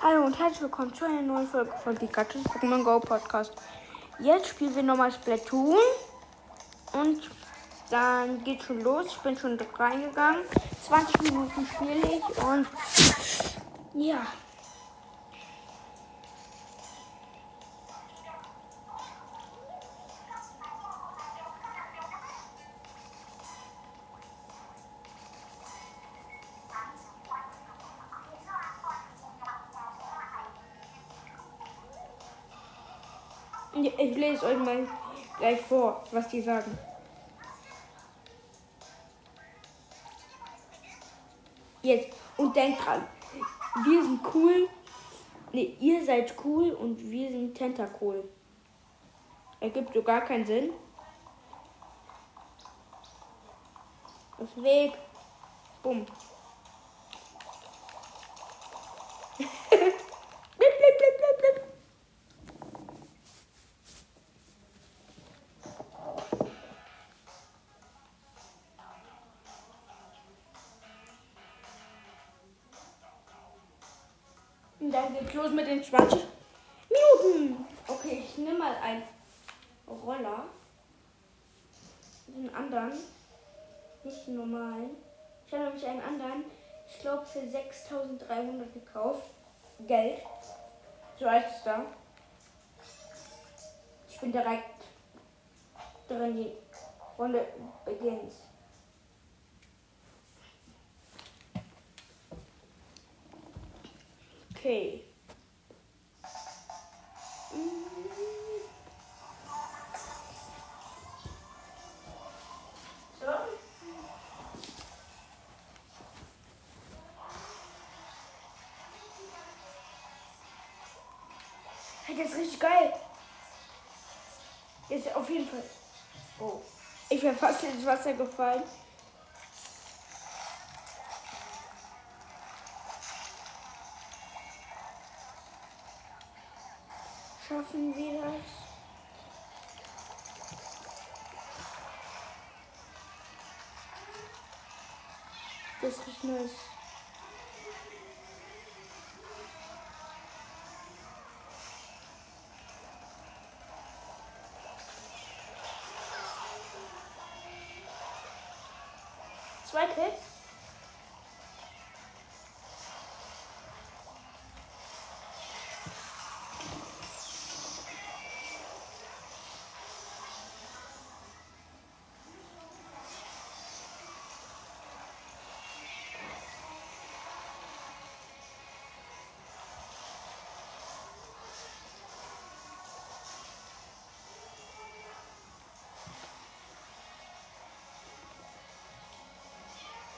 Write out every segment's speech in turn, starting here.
Hallo und herzlich willkommen zu einer neuen Folge von Pikachu's Pokémon Go Podcast. Jetzt spielen wir nochmal Splatoon und dann geht schon los. Ich bin schon reingegangen. 20 Minuten spiele ich und ja. Ich lese euch mal gleich vor, was die sagen. Jetzt. Und denkt dran, wir sind cool. Ne, ihr seid cool und wir sind Tentacool. Ergibt so gar keinen Sinn. Das Weg. Bumm. Los mit den 20 Minuten. Okay, ich nehme mal einen Roller. Den anderen. Nicht den normalen. Ich habe nämlich einen anderen, ich glaube für 6300 gekauft. Geld. So heißt es da. Ich bin direkt drin, die Runde beginnt. Okay. Das ist richtig geil. Ist auf jeden Fall. Oh. Ich wäre fast ins Wasser gefallen. Schaffen wir das? Das ist nice. Zwei Kills.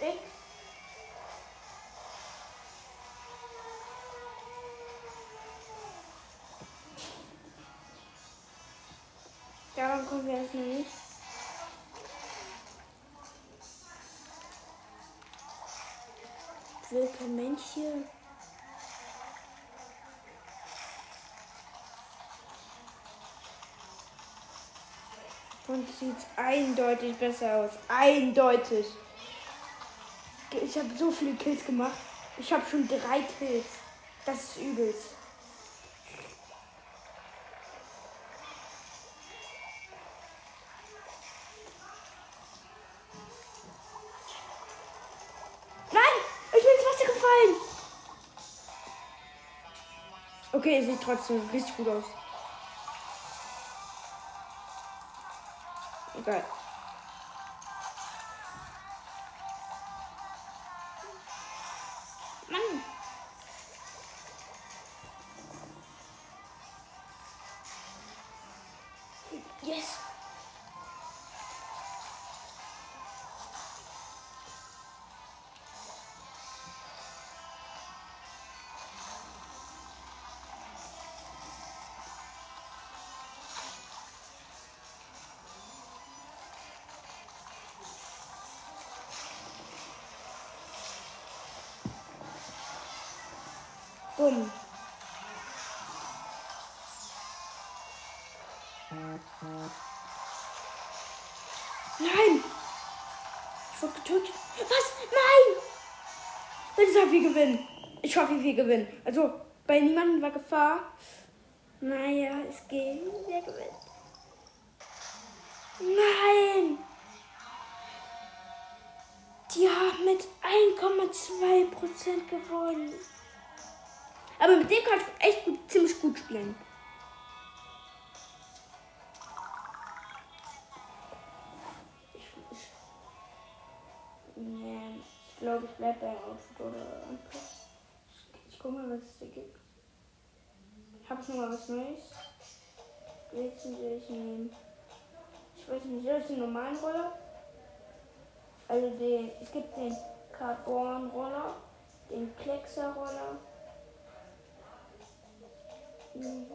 X. Daran kommen wir erstmal nicht. Mensch hier. Und sieht eindeutig besser aus. Eindeutig. Ich habe so viele Kills gemacht. Ich habe schon drei Kills. Das ist übelst. Nein! Ich bin ins Wasser gefallen! Okay, sieht trotzdem richtig gut aus. Egal. Mann! Bumm. Nein! Ich wurde getötet. Was? Nein! Ich hoffe, wir gewinnen. Ich hoffe, wir gewinnen. Also, Bei niemandem war Gefahr. Naja, es geht. Wer gewinnt? Nein! Die haben mit 1,2% gewonnen. Aber mit dem kann ich echt gut, ziemlich gut spielen. Ich, glaube, ich bleibe bei Outfit oder Anpass. Ich gucke mal, was es da gibt. Ich noch mal was Neues? Welchen soll ich nehmen? Ich weiß nicht, soll ich den normalen Roller? Also den, es gibt den Carbon Roller, den Klexer Mhm.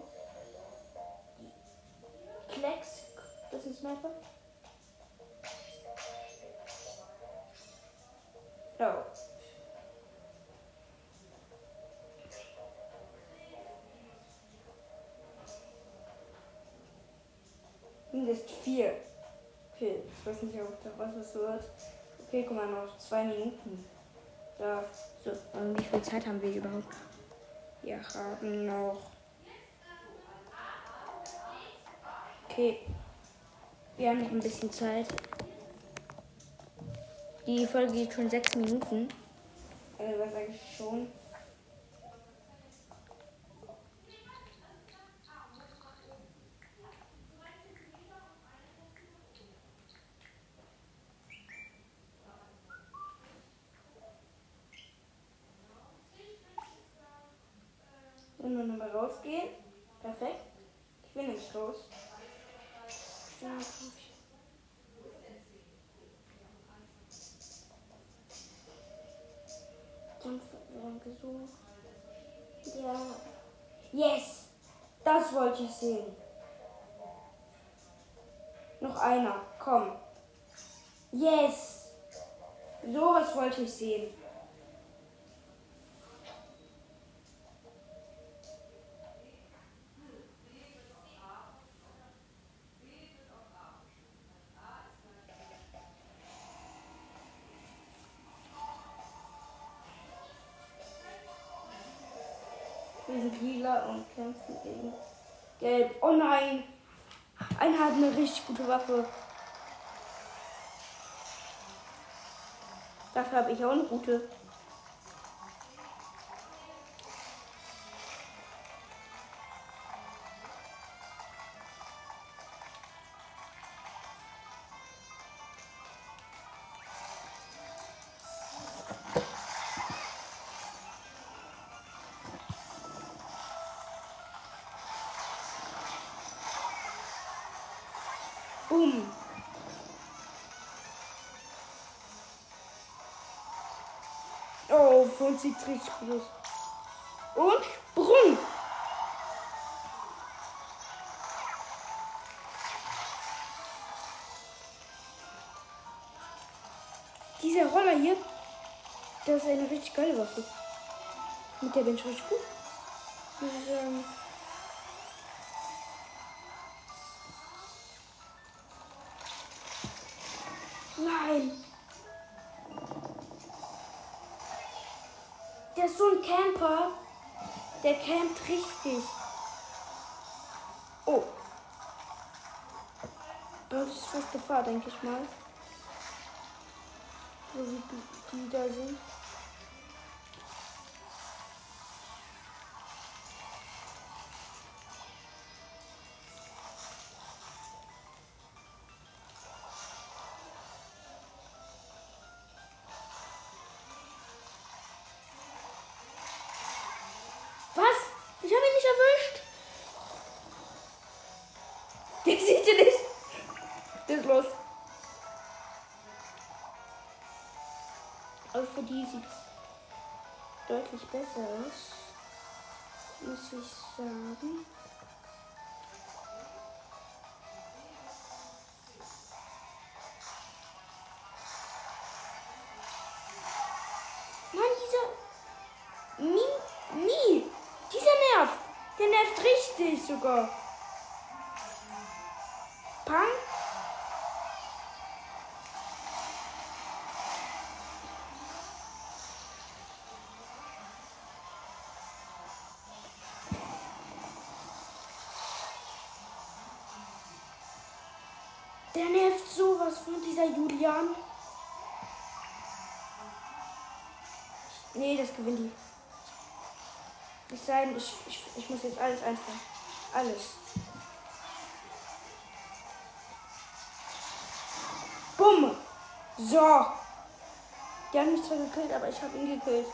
Klecks, das ist ein Sniper. Oh. Mindest vier. Okay, ich weiß nicht, ob da was wird. Okay, guck mal, noch zwei Minuten. Da. So, und wie viel Zeit haben wir überhaupt? Wir haben noch. Okay. Wir haben noch ein bisschen Zeit. Die Folge geht schon sechs Minuten. Also, was sage ich schon? Und dann nochmal rausgehen. Perfekt. Ich bin nicht los. Ja. Yes! Das wollte ich sehen. Noch einer. Komm. Yes! Sowas wollte ich sehen. Oh nein! Einer hat eine richtig gute Waffe. Dafür habe ich auch eine gute. Für uns sieht richtig aus. Und Sprung. Dieser Roller hier, das ist eine richtig geile Waffe. Mit der bin ich richtig gut. Ich sagen. Campt richtig. Oh. Das ist fast Gefahr, denke ich mal. So wie die, die da sind. Sieht ihr nicht. Der ist los. Aber für die sieht es deutlich besser aus. Muss ich sagen. Mann, dieser Mi, Mi, dieser nervt. Der nervt richtig sogar. Der nervt sowas von dieser Julian. Nee, das gewinnt die. Es sei denn, ich, ich, ich muss jetzt alles einstellen. Alles. Bumm. So. Die haben mich zwar gekillt, aber ich habe ihn gekillt.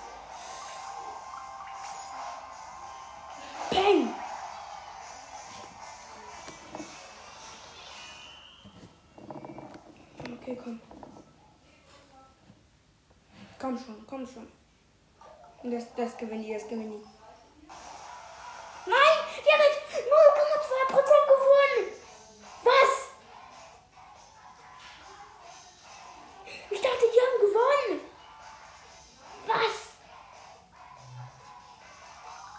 Schon, komm schon. Das, das gewinne ich, das gewinne ich. Nein, wir haben jetzt 0,2% gewonnen. Was? Ich dachte, die haben gewonnen. Was?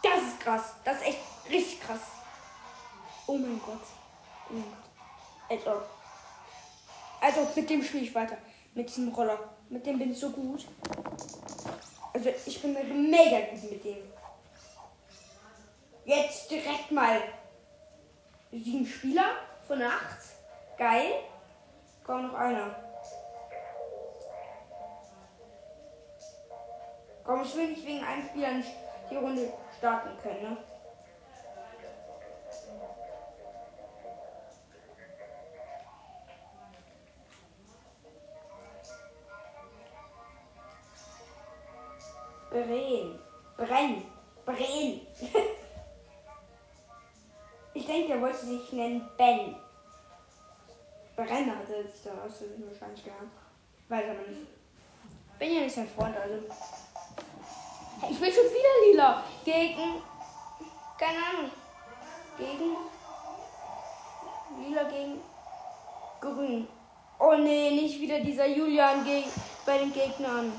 Das ist krass. Das ist echt richtig krass. Oh mein Gott. Oh mein Gott. Also. Also mit dem spiele ich weiter. Mit diesem Roller. Mit dem bin ich so gut. Also ich bin mega gut mit dem. Jetzt direkt mal sieben Spieler von acht. Geil. Komm noch einer. Komm, ich will nicht wegen einem Spieler nicht die Runde starten können, ne? Bren. Brenn. Brenn. ich denke, er wollte sich nennen Ben. Brenner hat er sich dann aus wahrscheinlich gehabt. Weiß aber nicht. Bin ja nicht sein Freund, also. Ich will schon wieder lila. Gegen. Keine Ahnung. Gegen. Lila gegen. Grün. Oh nee, nicht wieder dieser Julian gegen, bei den Gegnern.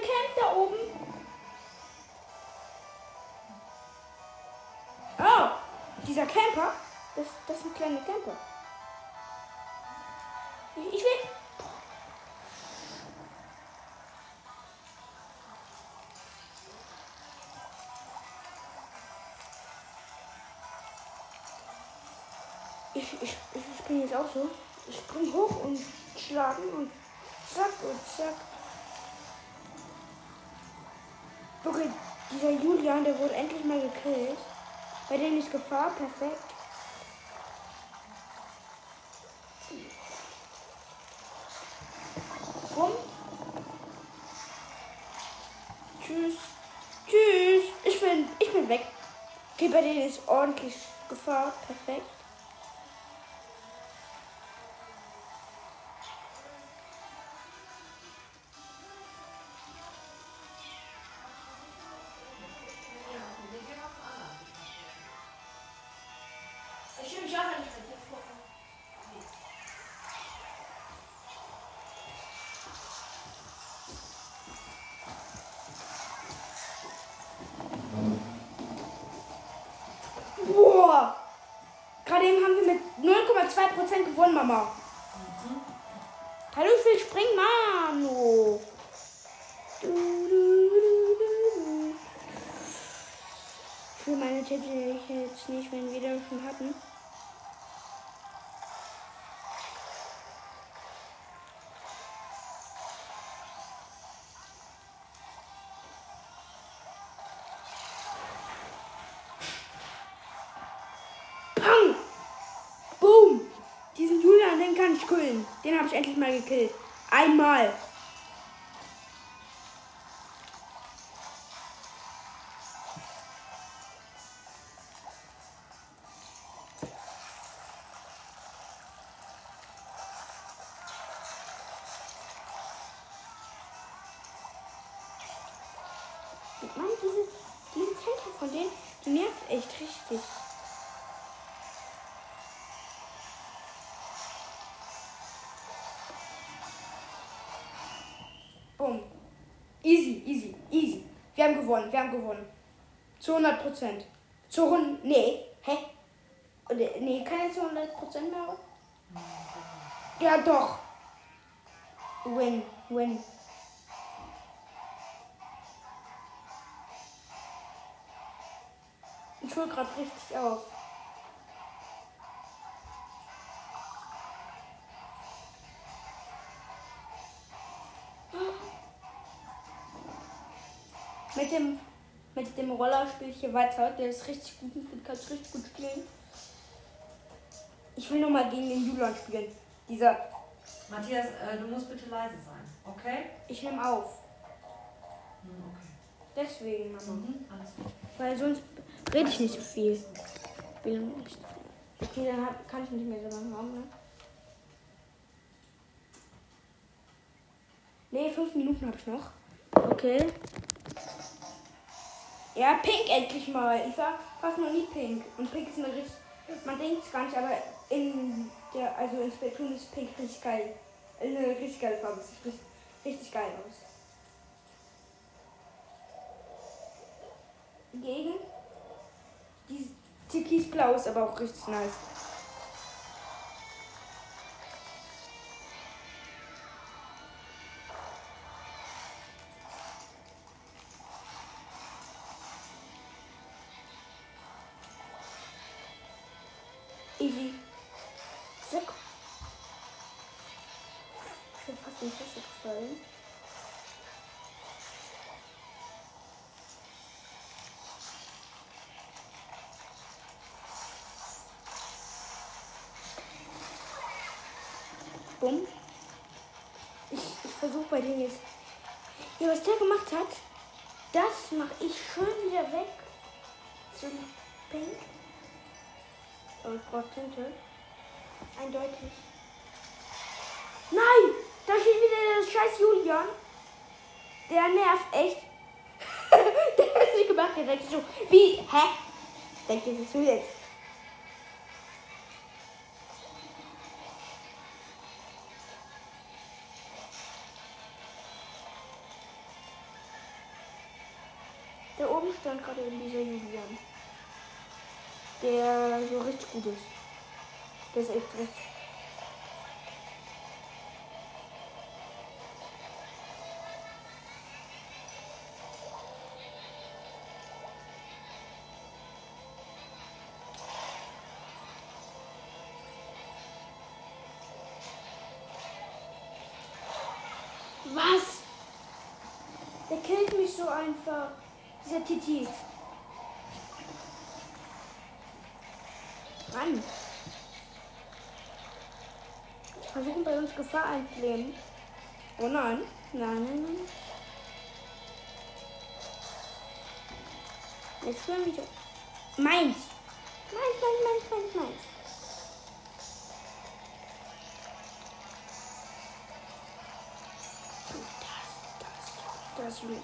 Campt da oben. Oh, dieser Camper? Das, das sind kleine Camper. Ich ich will. Ich, ich, ich bin jetzt auch so. Ich spring hoch und schlagen und zack und zack. Okay, dieser Julian, der wurde endlich mal gekillt. Bei dem ist Gefahr, perfekt. Bumm. Tschüss. Tschüss. Ich bin, ich bin weg. Okay, bei denen ist ordentlich Gefahr, perfekt. Gewonnen, Mama. Hallo, ich will springen, Mano. Du, du, du. Ich will meine Tipps jetzt nicht, wenn wir das schon hatten. Kann ich killen. Den habe ich endlich mal gekillt. Einmal. Gewonnen. Wir haben gewonnen. Zu 100 Prozent. Zu 100. Nee. Hä? Oder, nee, keine zu 100 Prozent mehr. Ja, doch. Win. Win. Ich hol gerade richtig auf. Dem Roller spiele ich hier weiter. Der ist richtig gut. Den kannst richtig gut spielen. Ich will nur mal gegen den Julian spielen. Dieser. Matthias, äh, du musst bitte leise sein, okay? Ich nehme auf. Hm, okay. Deswegen, Mama. Mhm, alles gut. Weil sonst rede ich nicht so viel. Will nicht. Okay, dann kann ich nicht mehr so lange haben, ne? Nee, fünf Minuten habe ich noch. Okay. Ja, Pink endlich mal. Ich war fast noch nie Pink. Und Pink ist eine richtig. Man denkt es gar nicht, aber in der, also in Splatoon ist Pink richtig geil. Eine richtig geile Farbe. Sieht richtig, geil aus. Gegen die Türkisblau ist aber auch richtig nice. Bumm. Ich, ich versuche bei denen jetzt. Ja, was der gemacht hat, das mache ich schön wieder weg. Zum Pink. Ich brauche Tinte. Eindeutig. Nein! Da steht wieder der scheiß Julian. Der nervt echt. der hat es nicht gemacht. Der denkt sich so, wie? Hä? Denkt ihr, das du jetzt? Stand gerade in dieser Julian. Der so richtig gut ist. Der ist echt richtig. Was? Der killt mich so einfach. Dieser Titi. Mann. Versuchen bei uns Gefahr einzuleben. Oh nein. Nein, nein, nein. Jetzt schon wieder. Meins. Meins, meins, meins, meins, meins. Das, das, das will.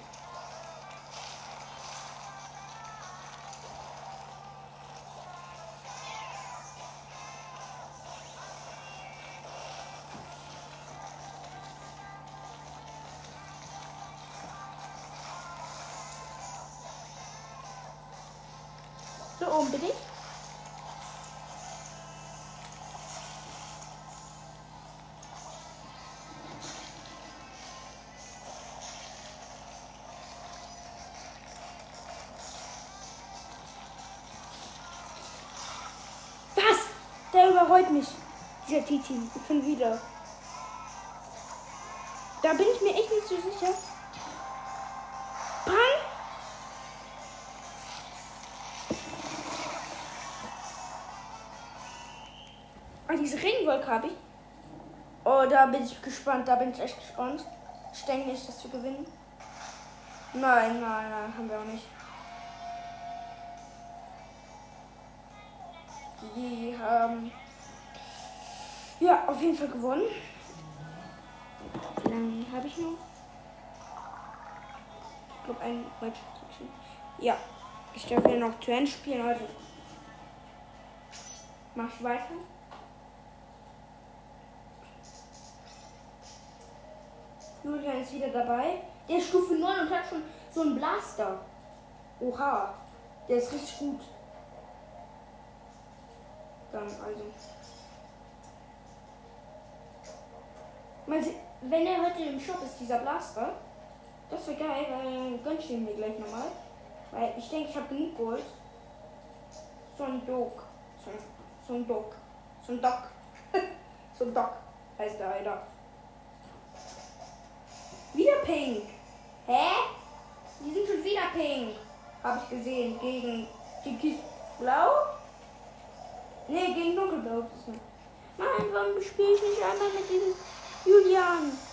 Überrollt mich. Dieser Titi. Ich bin wieder. Da bin ich mir echt nicht so sicher. Bang! Ah, diese Regenwolke habe ich. Oh, da bin ich gespannt. Da bin ich echt gespannt. Ich denke nicht, dass wir gewinnen. Nein, nein, nein, haben wir auch nicht. Jeden Fall gewonnen. Wie lange habe ich noch? Ich glaube, ein Match. Ja, ich darf hier noch zu Ende spielen. Also, mach ich weiter. Julian ist wieder dabei. Der ist Stufe 9 und hat schon so einen Blaster. Oha, der ist richtig gut. Dann also. Mal se- Wenn er heute im Shop ist, dieser Blaster, das wäre geil, weil gönn ich den mir gleich nochmal. Weil ich denke, ich habe genug Gold. So ein Dog. So ein, so ein Dog. So ein Doc. so ein Doc heißt der Alter. Wieder pink. Hä? Die sind schon wieder pink. Habe ich gesehen. Gegen Dickies Blau? Nee, gegen Dunkelblau. Nein, warum spiele ich nicht einmal mit diesem Julian?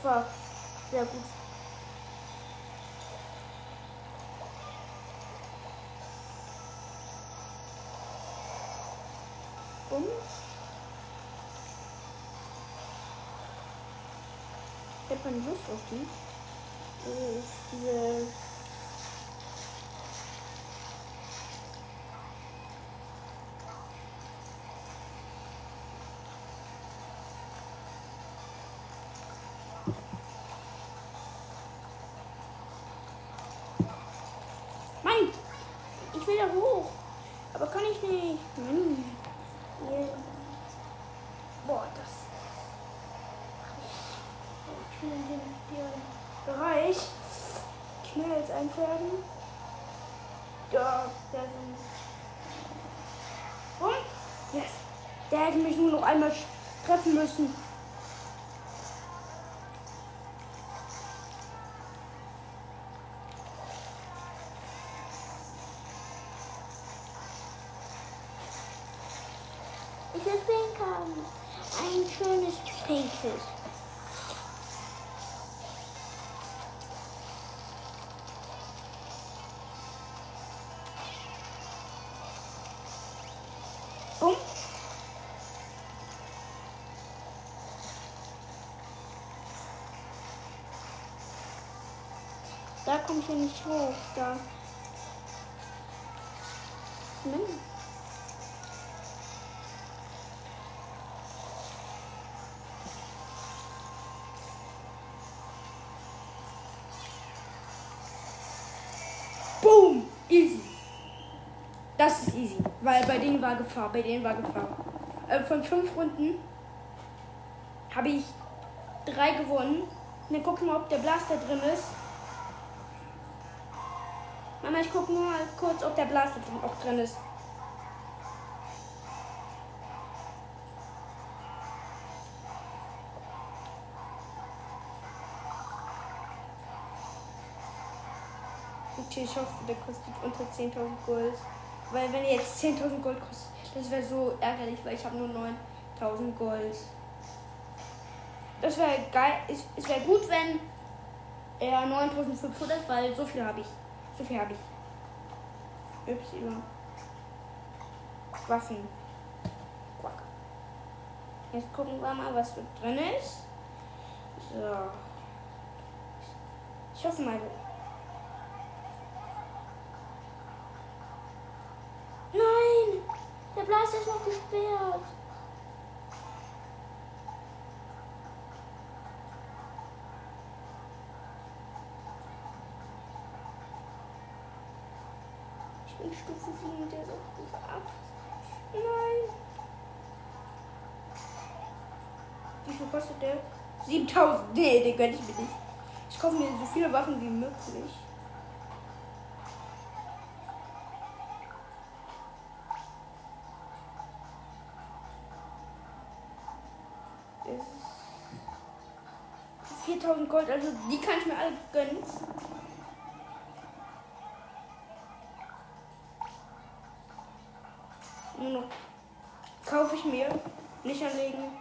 Gefahr. Sehr gut. Bumm. Ich hab keine Lust auf die. Das ist diese. Mann! Ich will da hoch. Aber kann ich nicht. Hier. Boah, das. Ich will den, den Bereich Knalls einfärben. Ja, der sind. Und? Yes. Der hätte mich nur noch einmal treffen müssen. Pinkes. Bumm. Da komme ich ja nicht hoch. Da. Mann. Das ist easy, weil bei denen war Gefahr, bei denen war Gefahr. Äh, von fünf Runden habe ich drei gewonnen. Dann gucken wir, ob der Blaster drin ist. Mama, ich gucke nur mal kurz, ob der Blaster auch drin ist. Okay, ich hoffe, der kostet unter 10.000 Gold. Weil wenn er jetzt 10.000 Gold kostet, das wäre so ärgerlich, weil ich habe nur 9.000 Gold. Das wäre geil. Es, es wäre gut, wenn er 9.500, weil so viel habe ich. So viel habe ich. Y. Waffen. Quack. Jetzt gucken wir mal, was drin ist. So. Ich hoffe mal. Nein! Der Blaster ist noch gesperrt. Ich bin Stufe 7, der ist auf Stufe 8. Nein! Wie viel kostet der? 7000. Nee, den gönne ich mir nicht. Ich kaufe mir so viele Waffen wie möglich. 2000 Gold, also die kann ich mir alle gönnen. Nur noch kaufe ich mir, nicht anlegen.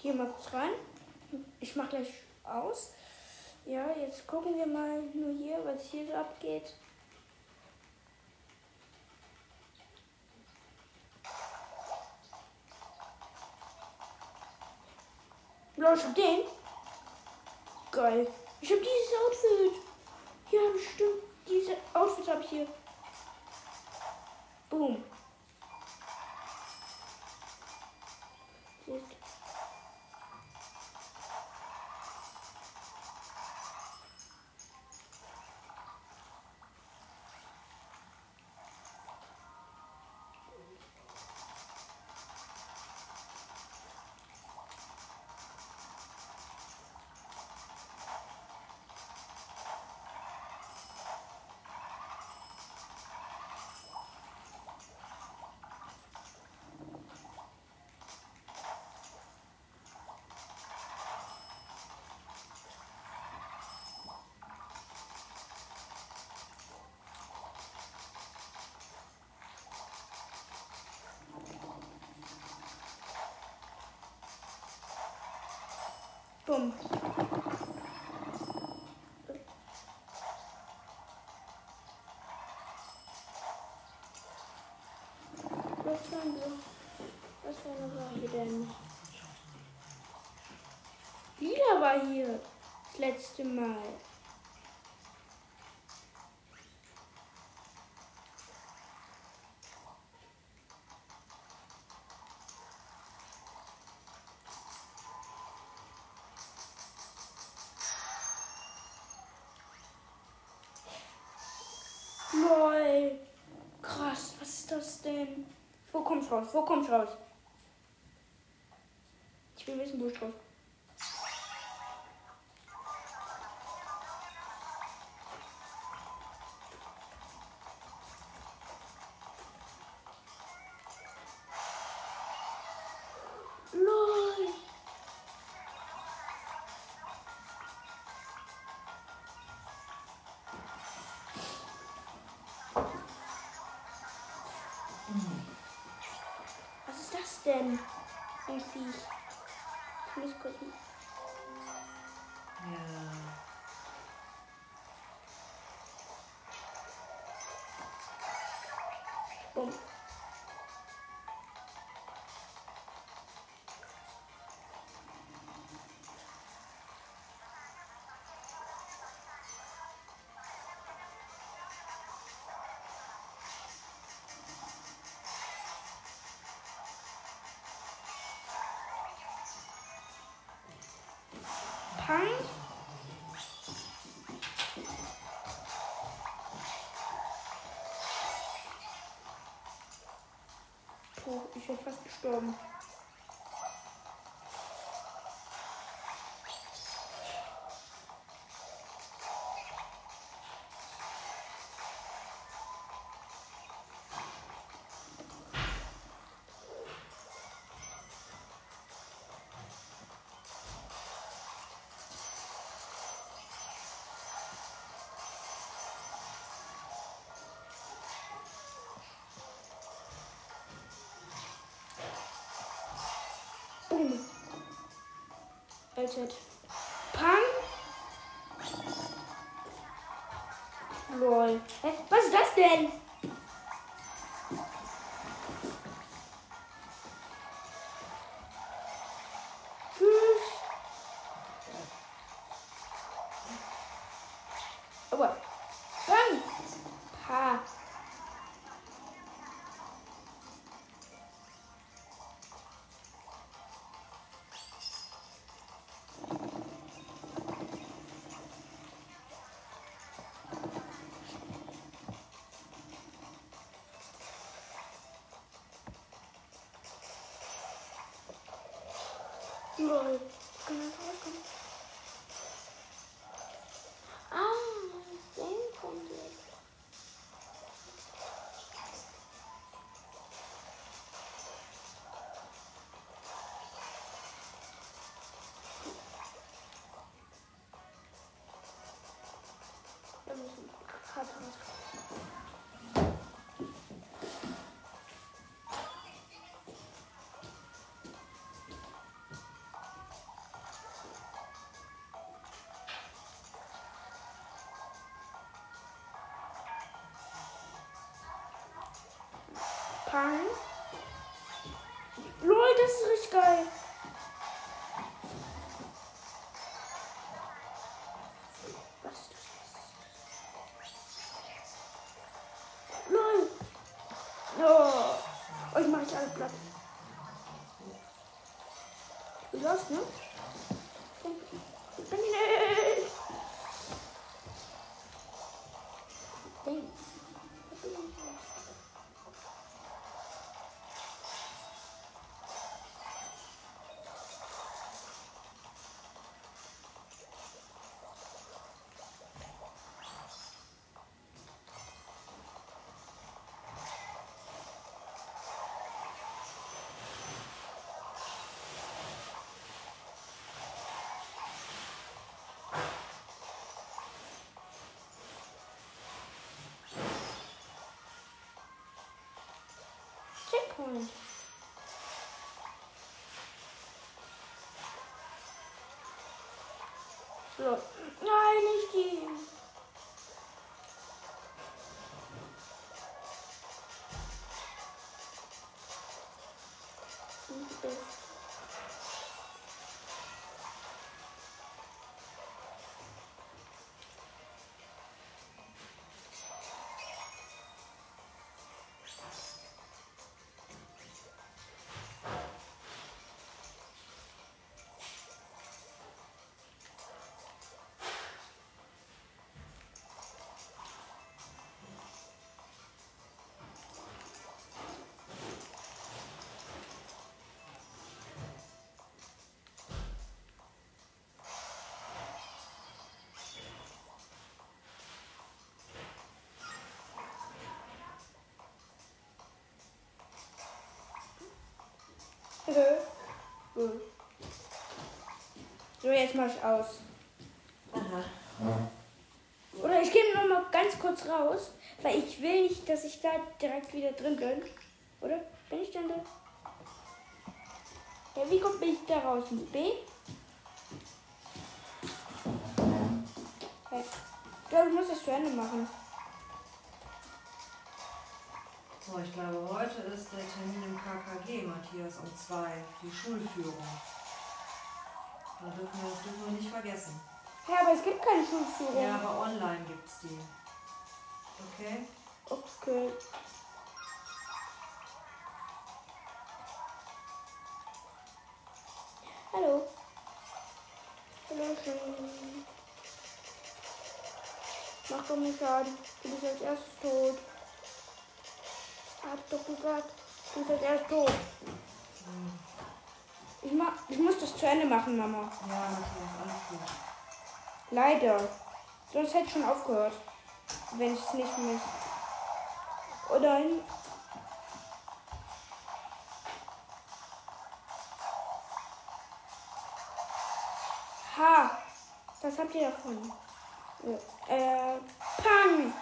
Hier mal kurz rein. Ich mache gleich aus. Ja, jetzt gucken wir mal nur hier, was hier so abgeht. Ja, ich hab den. Geil. Ich hab dieses Outfit. Ja, bestimmt. Diese Bumm. Was waren wir? Was war noch hier denn? Lila war hier das letzte Mal. Raus? Wo kommst du raus? Das denn? Ein Viech. Ich muss kurz. Pang. Puh, ich bin fast gestorben. LZ. Pang. Lol. Hä? Was ist das denn? Pang. Lol, das ist richtig geil. Checkpoint. So. Nein, nicht die. So, jetzt mach ich aus. Aha. Oder ich gehe noch mal ganz kurz raus, weil ich will nicht, dass ich da direkt wieder drin bin. Oder? Bin ich denn da? Ja, wie kommt ich da raus? Mit B? Ja. Ich glaube, ich muss das zu Ende machen. So, ich glaube, heute ist der Termin im KKG, Matthias, um zwei. Die Schulführung. Da dürfen wir, das dürfen wir nicht vergessen. Ja, aber es gibt keine Schulführung. Ja, aber online gibt's die. Okay? Okay. Hallo. Hallo, schön. Mach doch nicht Schaden. Du bist als erstes tot. Hab doch gesagt, du bist erstes tot. Ich, mach, ich muss das zu Ende machen, Mama. Ja, Matthias, alles gut. Leider. Sonst hätte ich schon aufgehört. Wenn ich es nicht mehr. Oder in. Ha! Was habt ihr davon? Ja. Äh. Pang!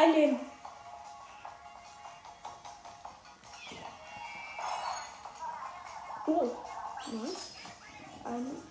Oh. Ein Leben. Oh. Was? Ein.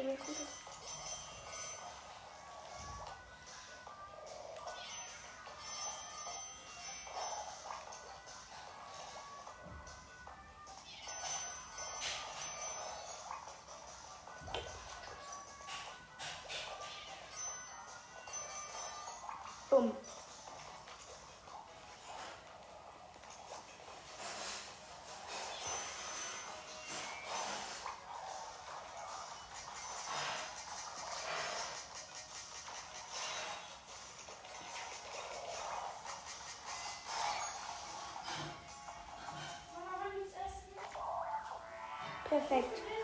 Bei mir. Perfeito.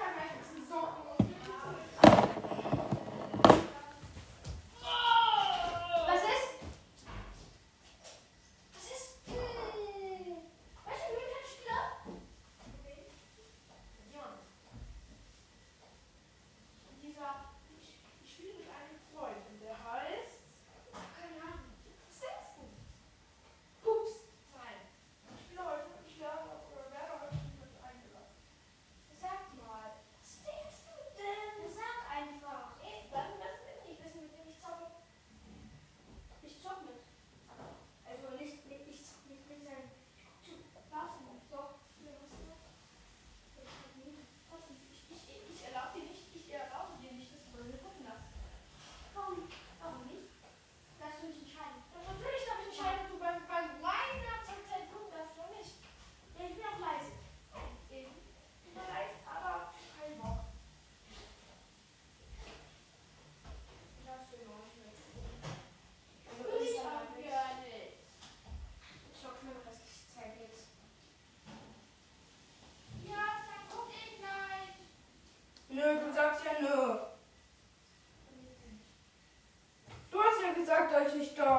natürlich da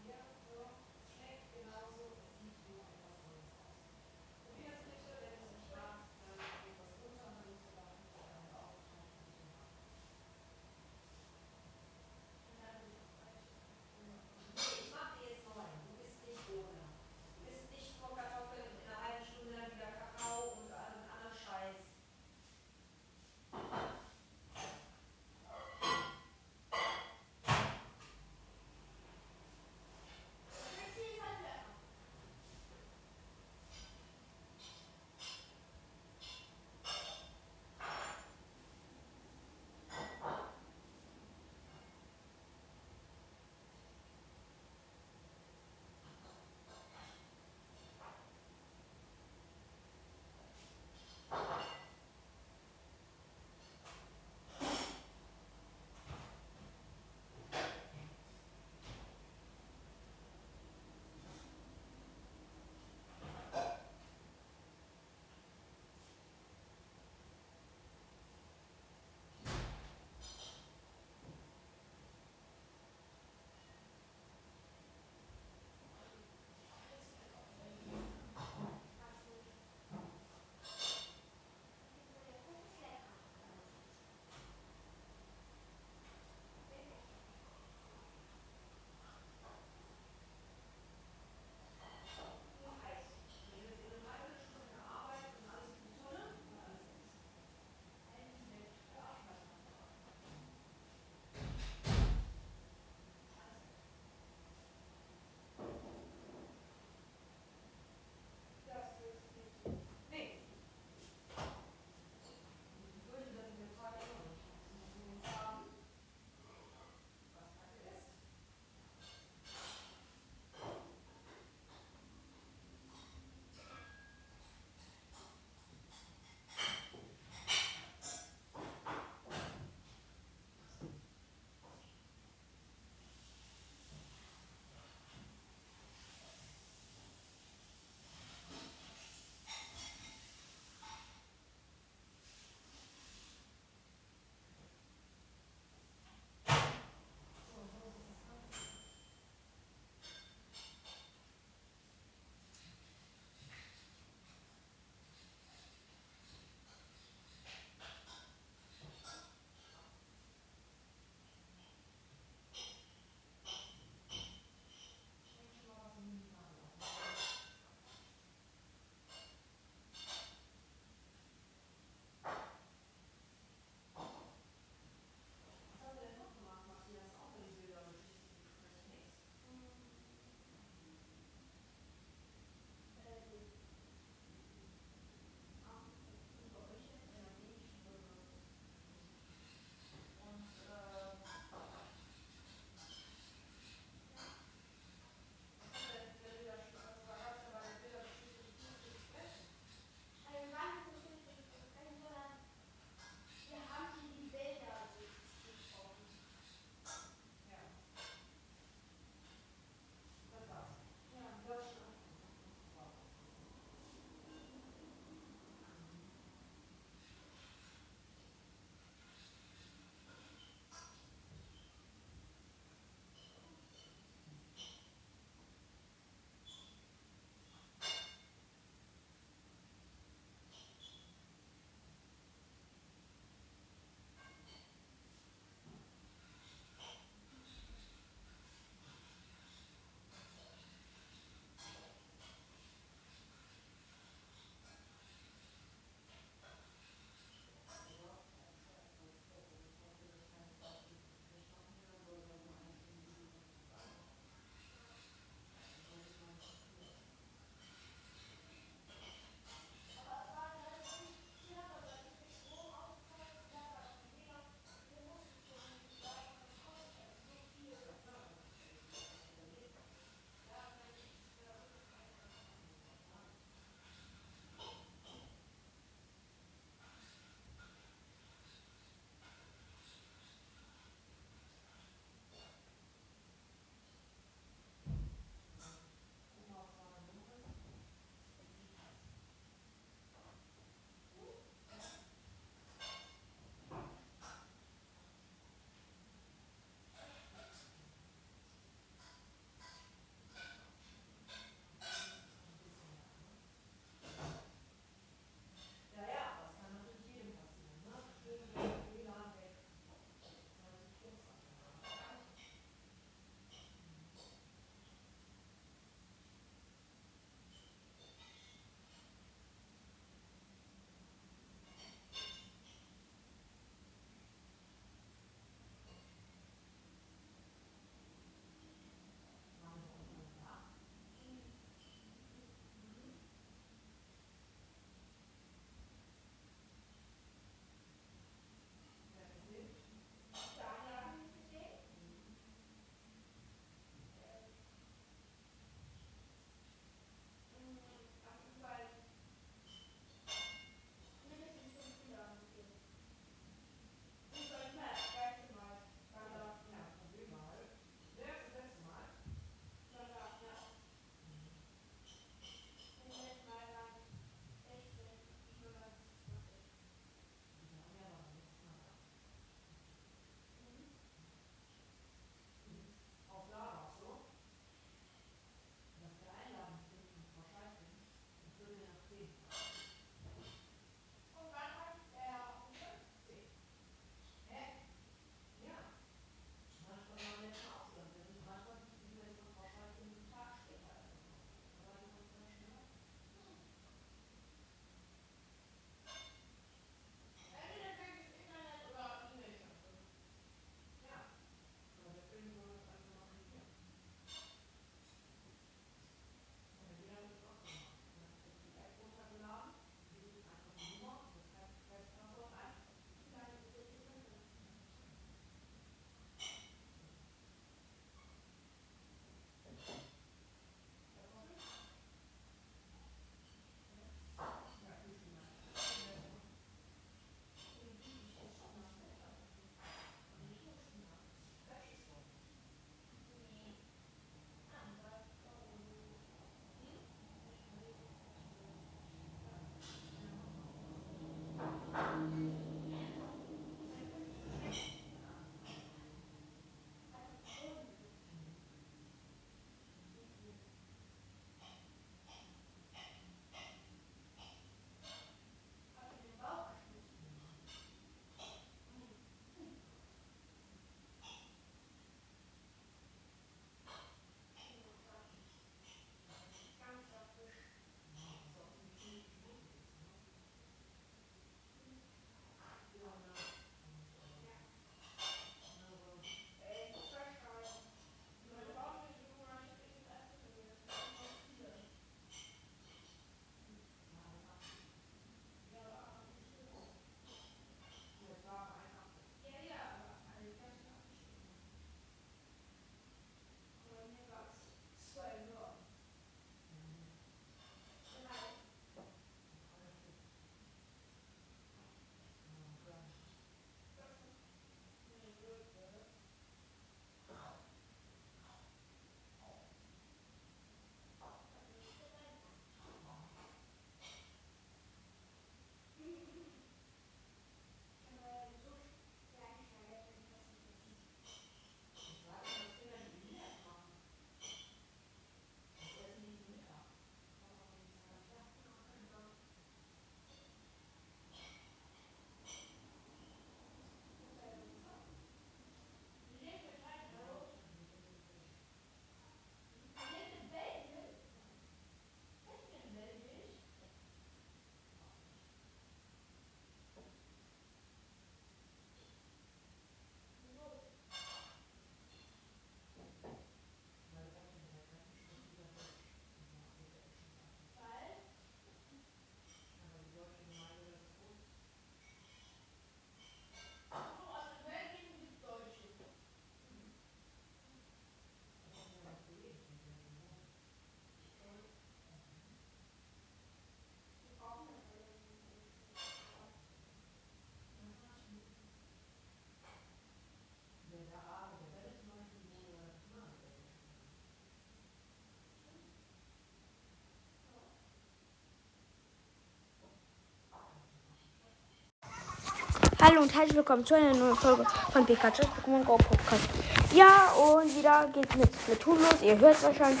Hallo und herzlich willkommen zu einer neuen Folge von Pikachu Pokémon Go Podcast. Ja, und wieder geht's mit Splatoon los. Ihr hört wahrscheinlich.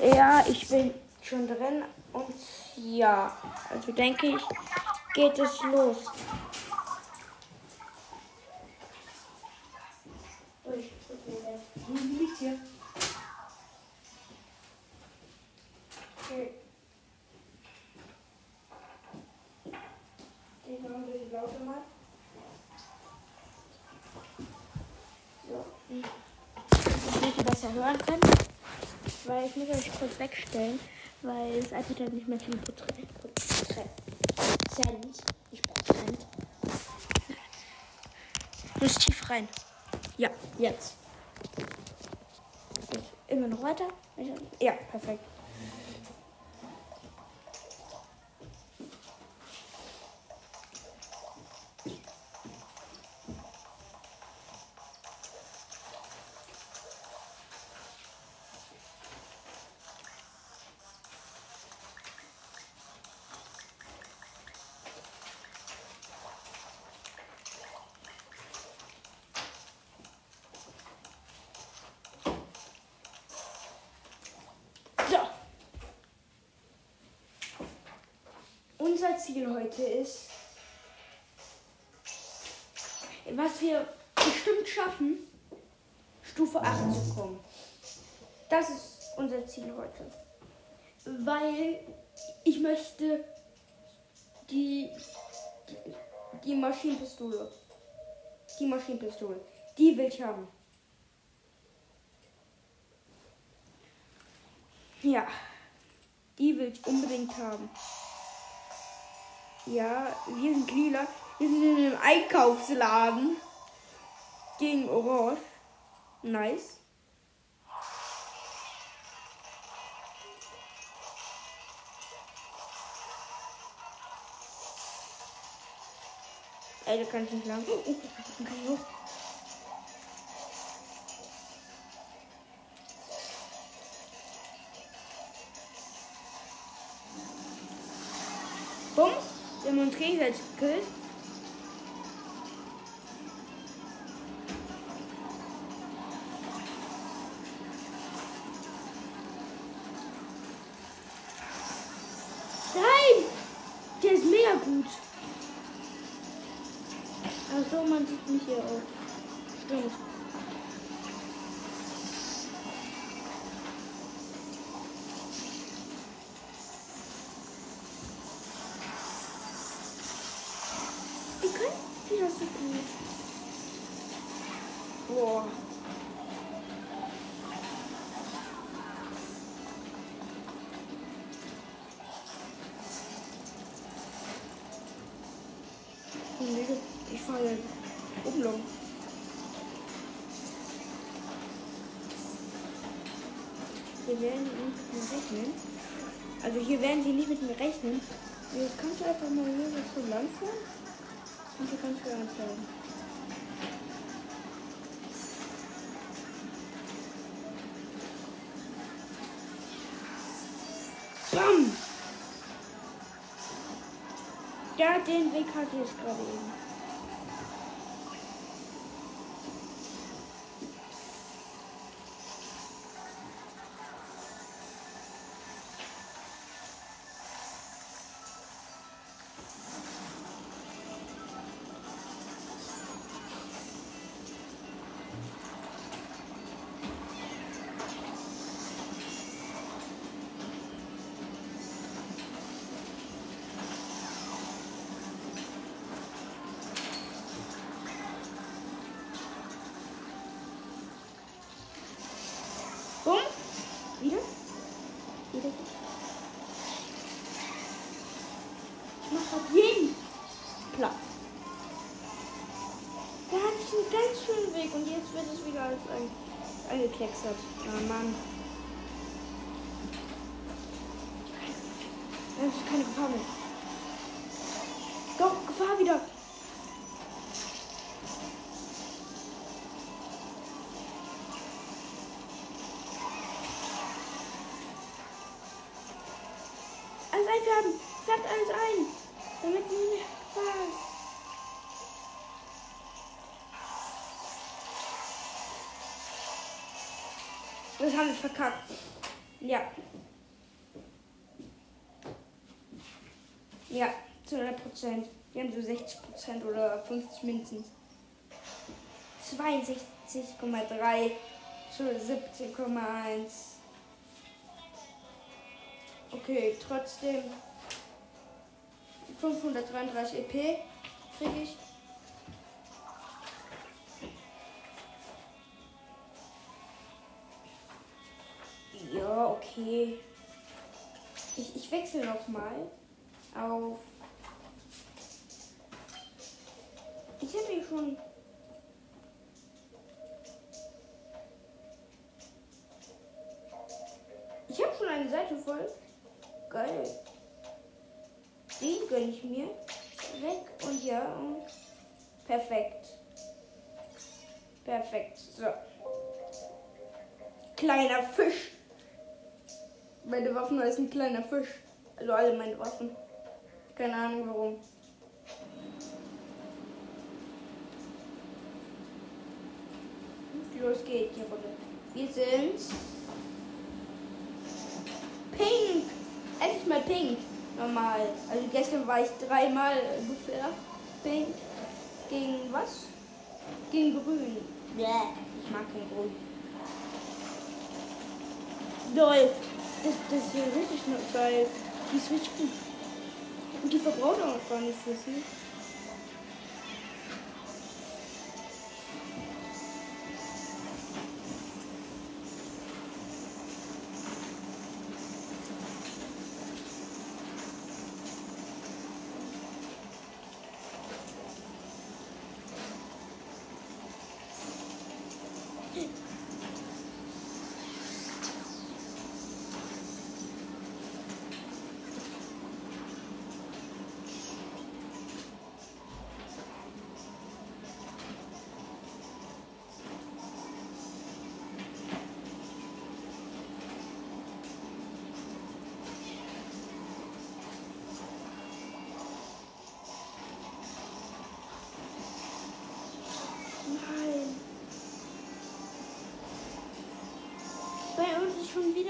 Ja, ich bin schon drin und ja, also denke ich, geht es los. Wie liegt hier? Okay. Den machen wir die Laute mal. So. Damit ihr besser hören könnt. Weil ich muss euch kurz wegstellen, weil das iPad hat nicht mehr viel Prozent. Nicht Prozent. Muss tief rein. Ja. Jetzt immer noch weiter. Ja, perfekt. So. Unser Ziel heute ist, was wir bestimmt schaffen, Stufe 8 zu kommen. Das ist unser Ziel heute. Weil ich möchte die, die, die Maschinenpistole, die Maschinenpistole, die will ich haben. Ja, die will ich unbedingt haben. Ja, wir sind lila. Wir sind in einem Einkaufsladen. Gegen Orange. Nice. Ey, da kann ich nicht lang. Oh, oh, da Wir haben uns gegenseitig gekillt. Werden sie nicht mit mir rechnen. Also hier werden sie nicht mit mir rechnen. Jetzt kannst du einfach mal hier so langsam. Und hier kannst du anzeigen. Bam! Ja, den Weg hatte ich gerade eben. Wieder. Wieder. Ich mach grad jeden platt. Da hatte ich einen ganz schönen Weg und jetzt wird es wieder als ein, angekleckselt. Ah, Mann. Da ist keine Gefahr mehr. Doch, Gefahr wieder. Das haben wir verkackt. Ja. Ja, zu 100 Prozent. Wir haben so 60 Prozent oder 50 mindestens. 62,3 zu 17,1. Okay, trotzdem 533 EP kriege ich. Ich wechsle noch mal auf. Ich habe hier schon. Ich habe schon eine Seite voll. Geil. Den gönne ich mir. Weg und ja. Und perfekt. Perfekt. So. Kleiner Fisch. Meine Waffen heißen kleiner Fisch. Also alle meine Waffen. Keine Ahnung warum. Los geht die Runde. Wir sind pink. Endlich mal pink. Normal. Also gestern war ich dreimal ungefähr pink. Gegen was? Gegen grün. Bäh. Ich mag kein grün. Doll. Das, das ist ja richtig geil. Die ist richtig gut. Und die verbraucht auch gar nicht so viel.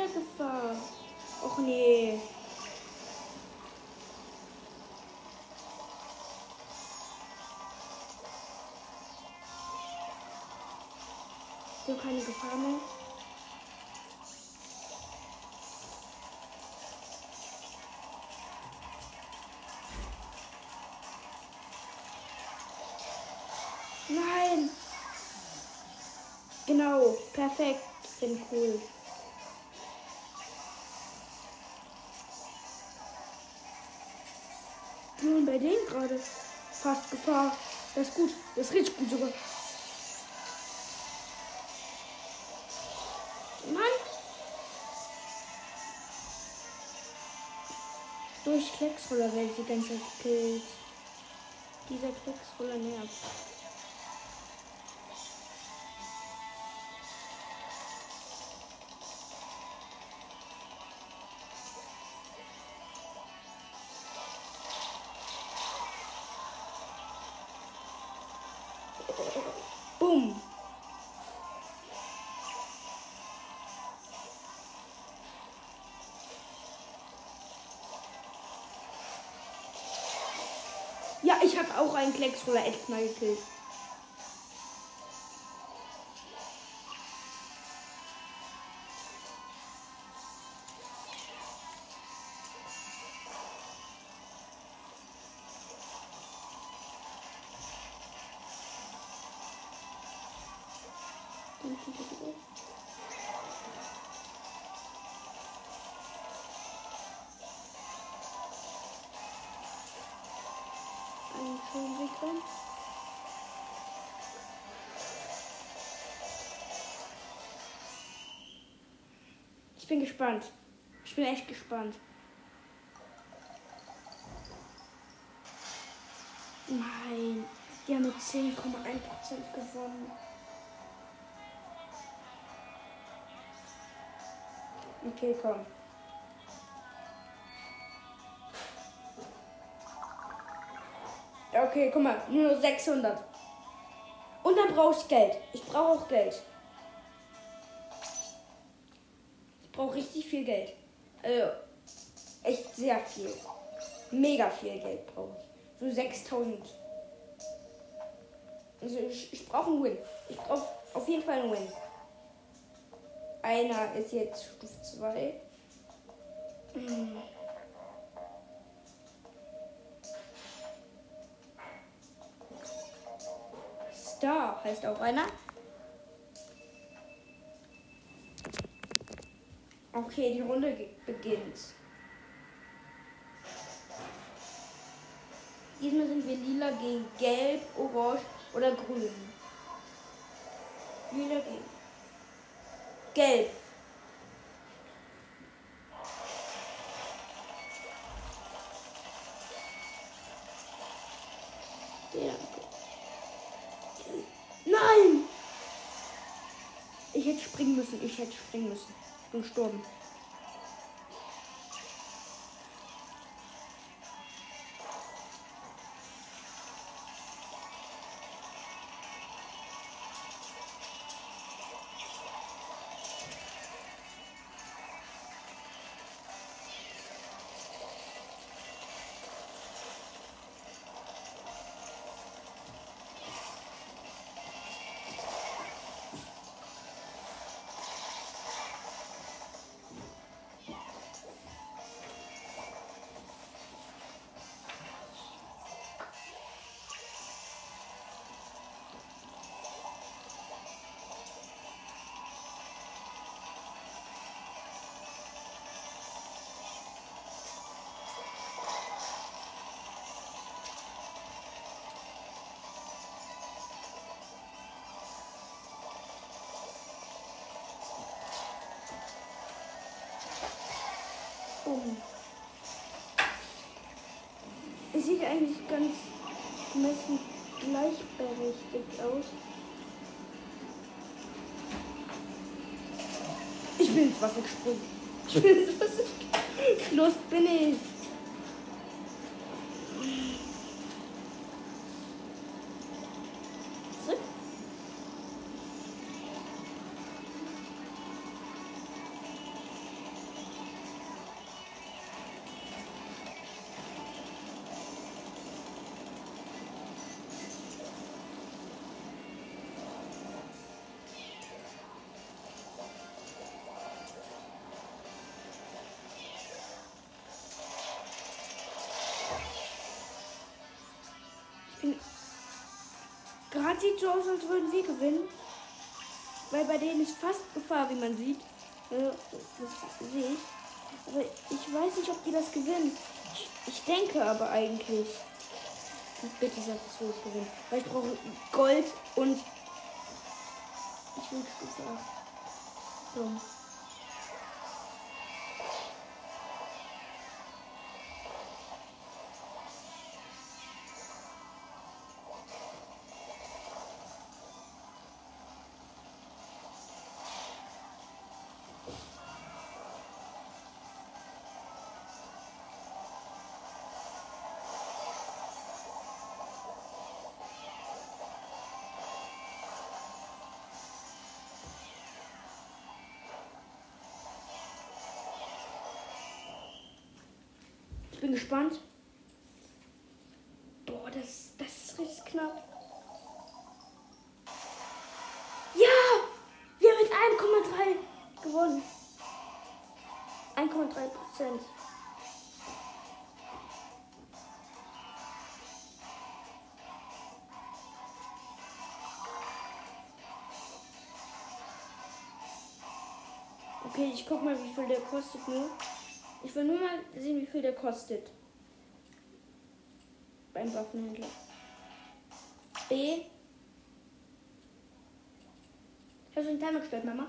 Gefahr. Och nee. So keine Gefahr mehr. Nein. Genau, perfekt. Sind cool. Bei denen gerade fast Gefahr. Das ist gut. Das ist richtig gut sogar. Mann. Durch Klecksroller werde ich die ganze Zeit gekillt. Dieser Klecksroller nervt. Einen Klecksroller echt mal gekillt. Bin gespannt. Ich bin echt gespannt. Nein, die haben mit 10,1% gewonnen. Okay, komm. Okay, guck mal, nur noch 600. Und dann brauche ich Geld. Ich brauche auch Geld. Viel Geld. Also, echt sehr viel. Mega viel Geld brauche ich. So 6000. Also ich, ich brauche einen Win. Ich brauche auf jeden Fall einen Win. Einer ist jetzt Stufe 2. Hm. Star heißt auch einer. Okay, die Runde beginnt. Diesmal sind wir lila gegen gelb, orange oder grün. Lila gegen gelb. Nein! Ich hätte springen müssen, ich hätte springen müssen. Gestorben. Es sieht eigentlich ganz gemessen gleichberechtigt aus. Ich bin ins Wasser gesprungen. Ich bin ins Wasser gesprungen. Los bin ich. So aus, als würden sie gewinnen. Weil bei denen ist fast Gefahr, wie man sieht. Äh, Das sehe ich. Aber ich weiß nicht, ob die das gewinnen. Ich, ich denke aber eigentlich. Bitte sag, dass wir gewinnen. Weil ich brauche Gold und. Ich will Stufe 8. So. Bin gespannt. Boah, das, das ist richtig knapp. Ja! Wir haben mit 1,3 gewonnen. 1,3 Prozent. Okay, ich guck mal, wie viel der kostet nur. Ich will nur mal sehen, wie viel der kostet. Beim Waffenhändler. B. Hast du den Timer gestellt, Mama?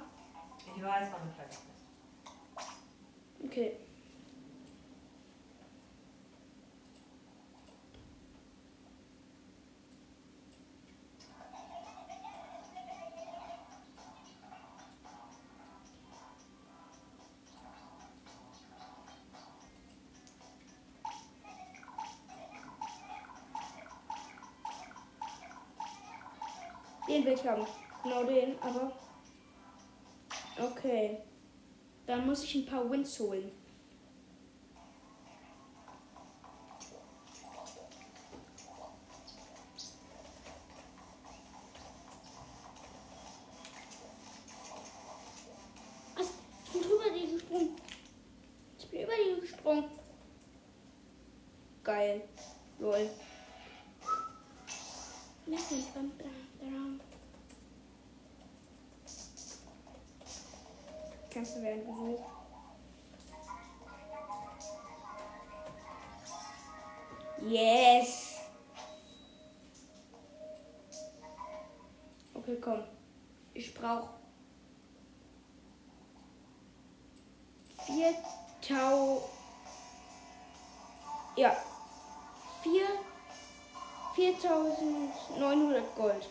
Ich weiß, wann du fertig bist. Okay. Den will ich haben. Genau den, aber. Okay. Dann muss ich ein paar Wins holen. Brauche 4000. Ja. 4 4900 Gold.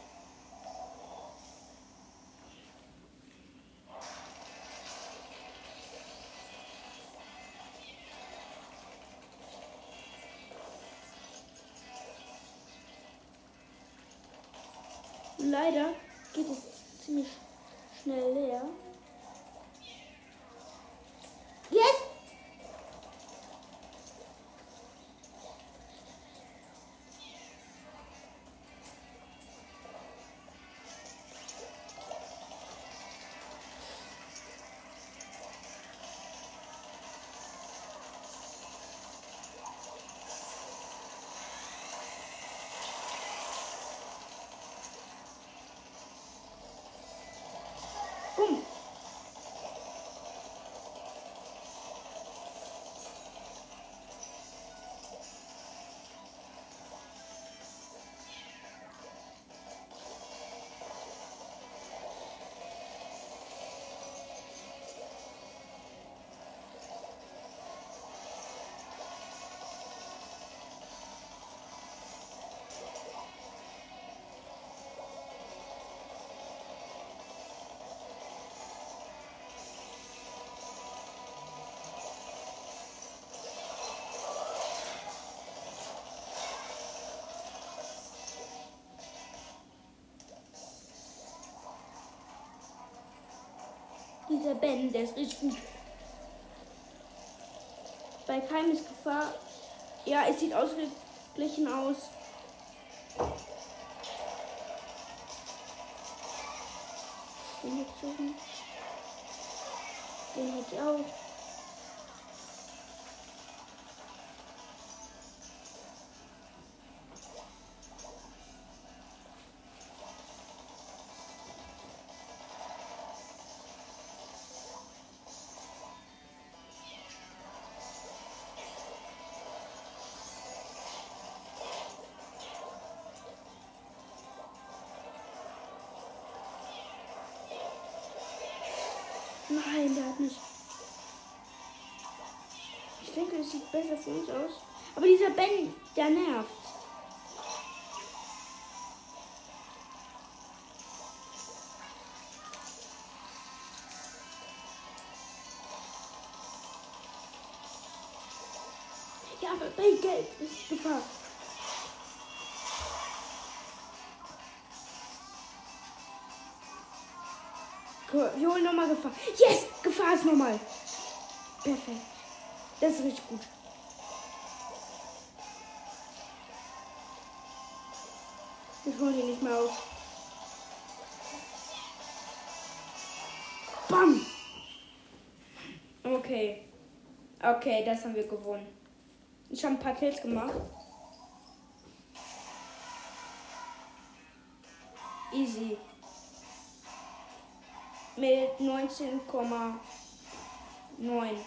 Leider Dieser Ben, der ist richtig gut. Bei keinem ist Gefahr. Ja, es sieht ausgeglichen aus. Den hätte ich auch. Den hätte ich auch. Nein, der hat nicht. Ich denke, es sieht besser für uns aus. Aber dieser Ben, der nervt. Ja, aber bei Geld ist Gefahr. Wir holen nochmal Gefahr. Yes! Gefahr ist nochmal. Perfekt. Das ist richtig gut. Ich hole ihn nicht mehr auf. Bam! Okay. Okay, das haben wir gewonnen. Ich habe ein paar Kills gemacht. Mit 19,9.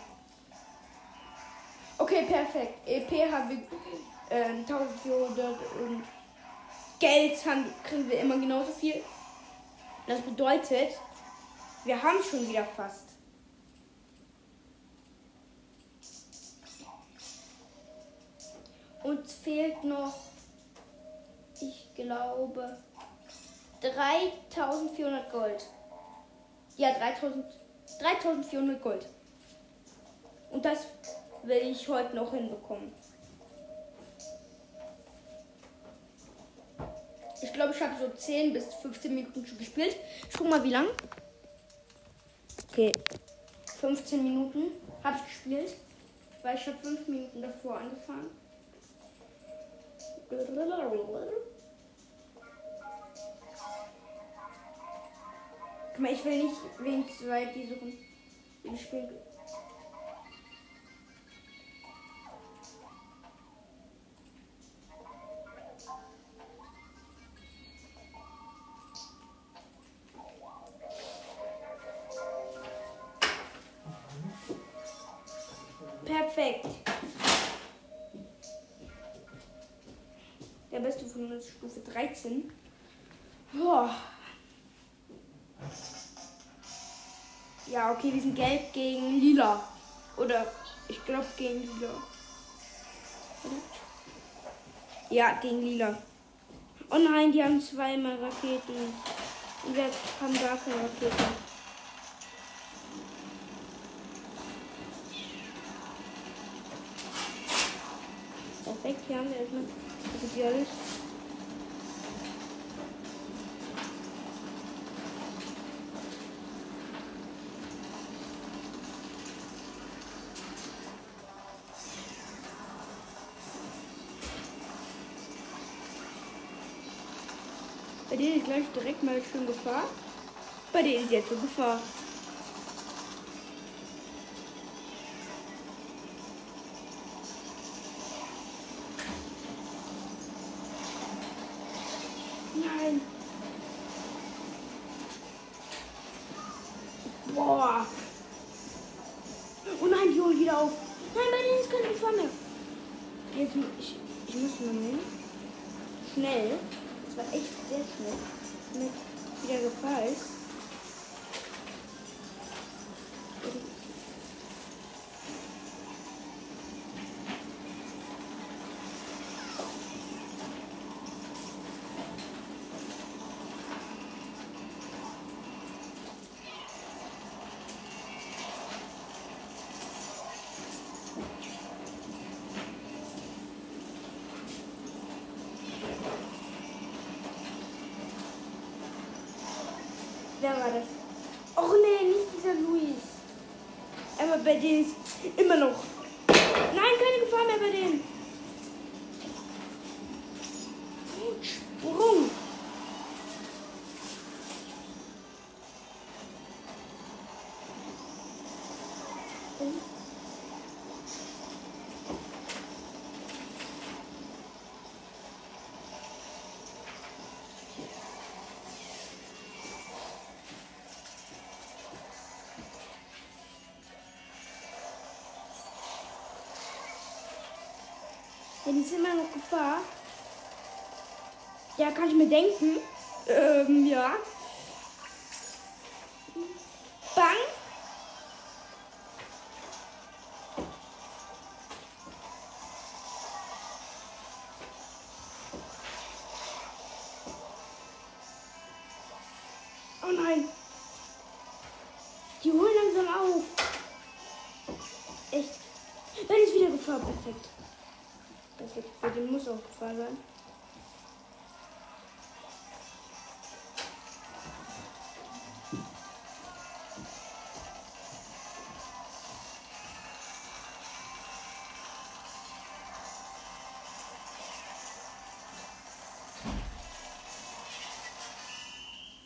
Okay, perfekt. EP haben wir äh, 1400 und Geld haben, kriegen wir immer genauso viel. Das bedeutet, wir haben schon wieder fast. Uns fehlt noch, ich glaube, 3400 Gold. Ja, 3000, 3400 Gold. Und das will ich heute noch hinbekommen. Ich glaube, ich habe so 10 bis 15 Minuten schon gespielt. Ich guck mal, wie lang. Okay. 15 Minuten habe ich gespielt, weil ich habe 5 Minuten davor angefangen. Guck mal, ich will nicht wegen zwei die suchen. Die spielen. Perfekt. Der beste von uns Stufe 13. Ja, okay, wir sind gelb gegen lila. Oder ich glaube gegen lila. Ja, gegen lila. Oh nein, die haben zweimal Raketen. Und wir haben gar keine Raketen. Perfekt, hier haben wir erstmal das ist alles. Denen ist gleich direkt mal schon Gefahr. Bei denen ist jetzt schon Gefahr. Wer war das? Och nee, nicht dieser Luis. Aber bei denen ist immer noch. Ja, die sind immer noch Gefahr. Ja, kann ich mir denken. Ähm, ja.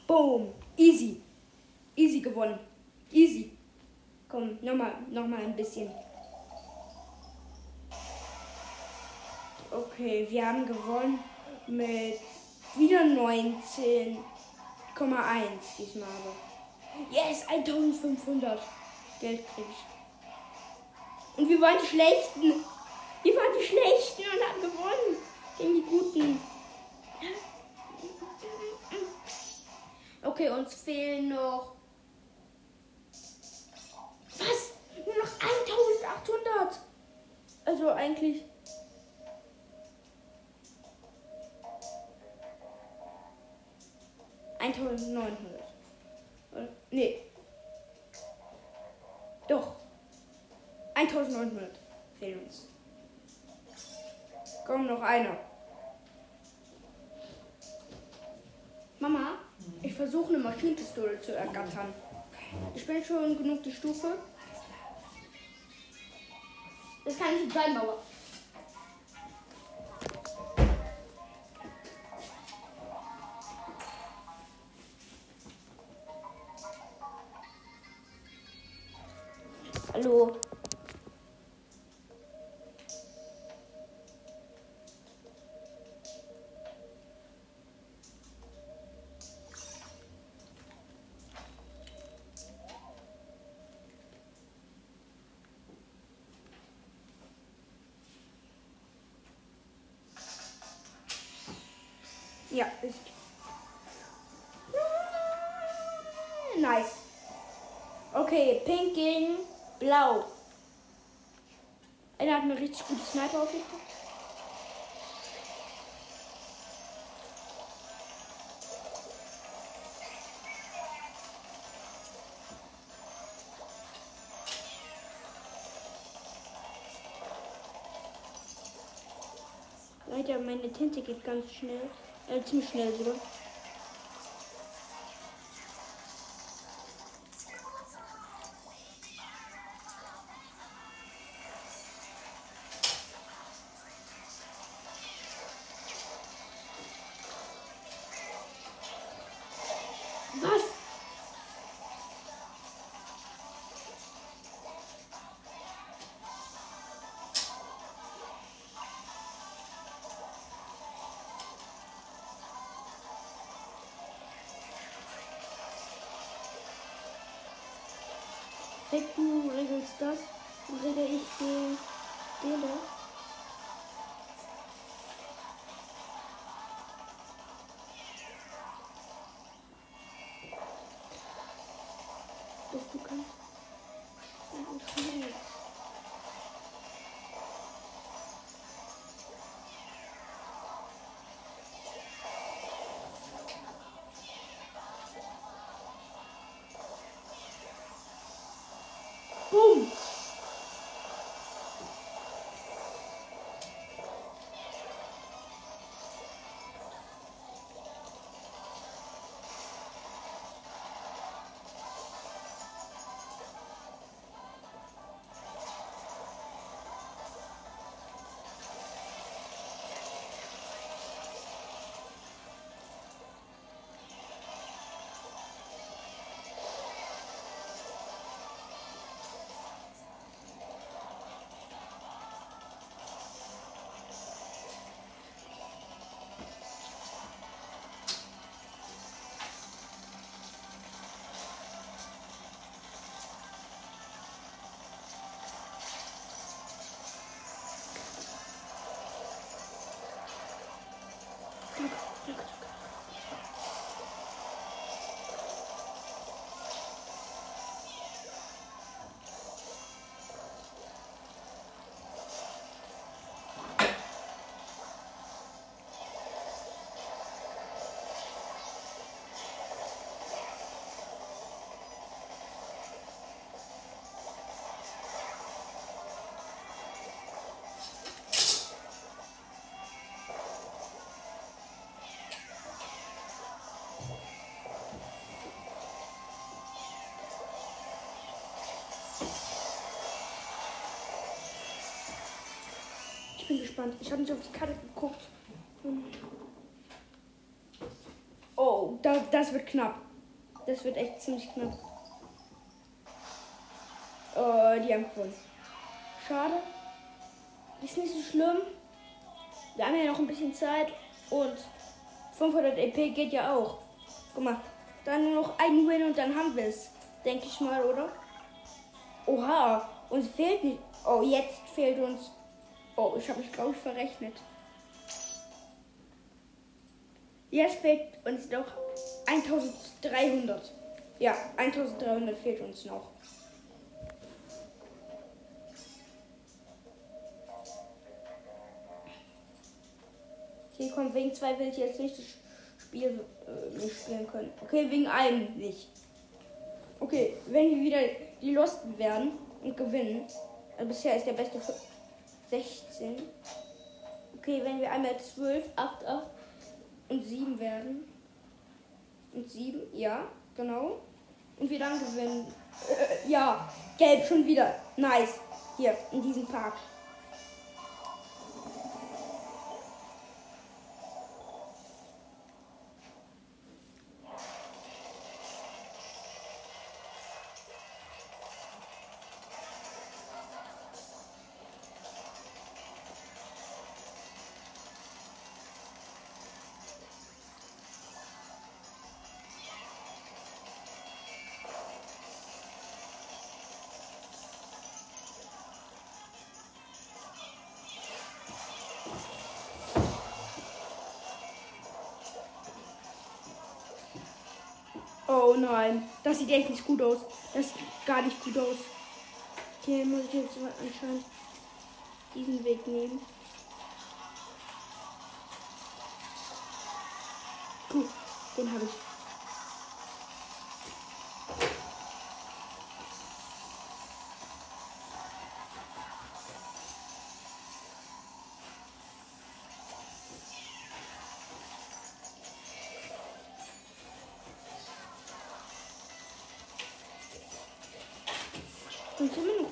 Boom. Easy. Easy gewonnen. Easy. Komm, nochmal, nochmal ein bisschen. Okay, wir haben gewonnen mit wieder 19,1 diesmal. Yes, 1500 Geld krieg ich. Und wir waren die Schlechten. Wir waren die Schlechten und haben gewonnen. Gegen die Guten. Okay, uns fehlen noch. Was? Nur noch 1800. Also eigentlich. Eintausendneunhundert. Nee. Doch. 1900 fehlen uns. Komm, noch einer. versuche eine Maschinenpistole zu ergattern. Ich bin schon genug die Stufe. Das kann ich mit Steinmauer. Ja, ist. Nice. Okay, pink gegen blau. Einer hat eine richtig gute Sniper auf jeden Fall. Leider, meine Tinte geht ganz schnell. Äh, ziemlich schnell sogar. Dass du kannst. Bin gespannt. Ich habe nicht auf die Karte geguckt. Oh, da, das wird knapp. Das wird echt ziemlich knapp. Oh, die haben gewonnen. Schade. Ist nicht so schlimm. Wir haben ja noch ein bisschen Zeit und 500 EP geht ja auch. Guck mal, dann nur noch ein Win und dann haben wir es. Denke ich mal, oder? Oha, uns fehlt nicht. Oh, jetzt fehlt uns. Oh, ich habe mich, glaube ich, verrechnet. Jetzt fehlt uns noch 1300. Ja, 1300 fehlt uns noch. Hier kommt wegen zwei will ich jetzt nicht das Spiel äh, nicht spielen können. Okay, wegen einem nicht. Okay, wenn wir wieder die Losten werden und gewinnen. Also bisher ist der beste 16. Okay, wenn wir einmal 12, 8, 8 und 7 werden. Und 7, ja, genau. Und wir dann gewinnen. Äh, ja, gelb schon wieder. Nice. Hier, in diesem Park. Nein, das sieht echt nicht gut aus. Das sieht gar nicht gut aus. Okay, muss ich jetzt anscheinend diesen Weg nehmen. Gut, den habe ich.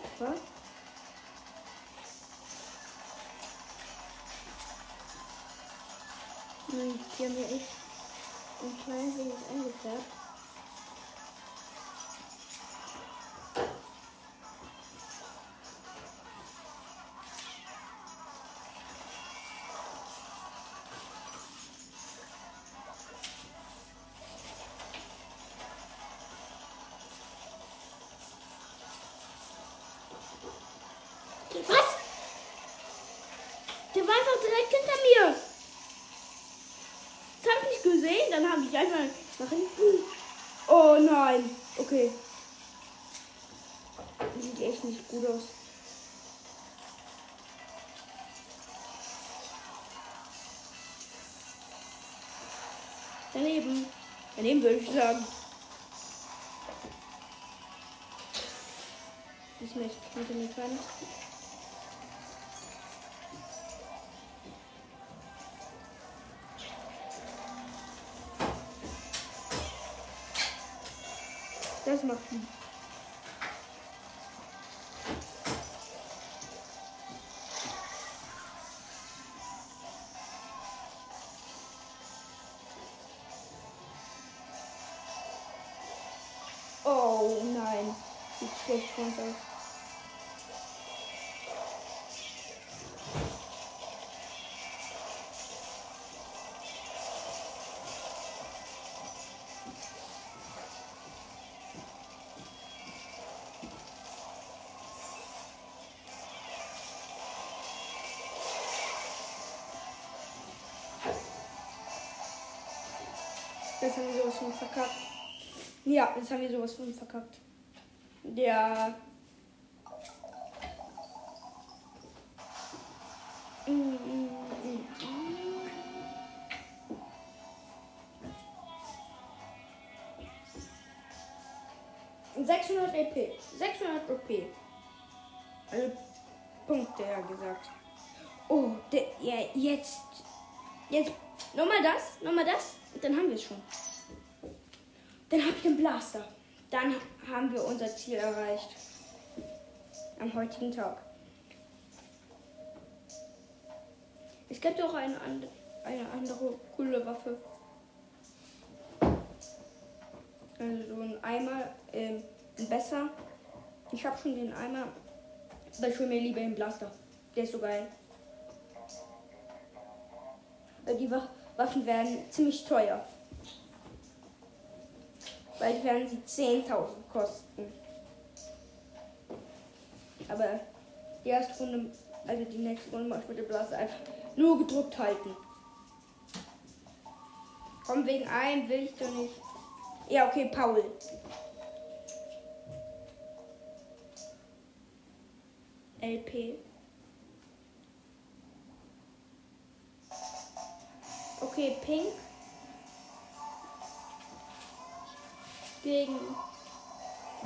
Kupfer? Nein, die haben ja echt ein klein wenig eingefärbt. Ich einfach nach hinten. Oh nein. Okay. Das sieht echt nicht gut aus. Daneben. Daneben würde ich sagen. Ich möchte hinter mir können. Das Sinn. Oh nein, sieht schlecht aus. Das haben wir sowas von verkackt. Ja, das haben wir sowas von verkackt. Mm. 600 EP. 600 EP. Also Punkte, ja gesagt. Oh, der, ja, jetzt. Jetzt. Nochmal das, nochmal das. Dann haben wir es schon. Dann Blaster. Dann haben wir unser Ziel erreicht. Am heutigen Tag. Es gibt auch eine, and eine andere coole Waffe. Also so ein Eimer, ähm, ein besser. Ich habe schon den Eimer. Aber ich will mir lieber den Blaster. Der ist so geil. Die Wa Waffen werden ziemlich teuer. Bald werden sie 10.000 kosten. Aber die erste Runde, also die nächste Runde mache ich mit dem Blaster einfach nur gedrückt halten. Komm, wegen einem will ich doch nicht. Ja, okay, Paul. LP. Okay, Pink. Gegen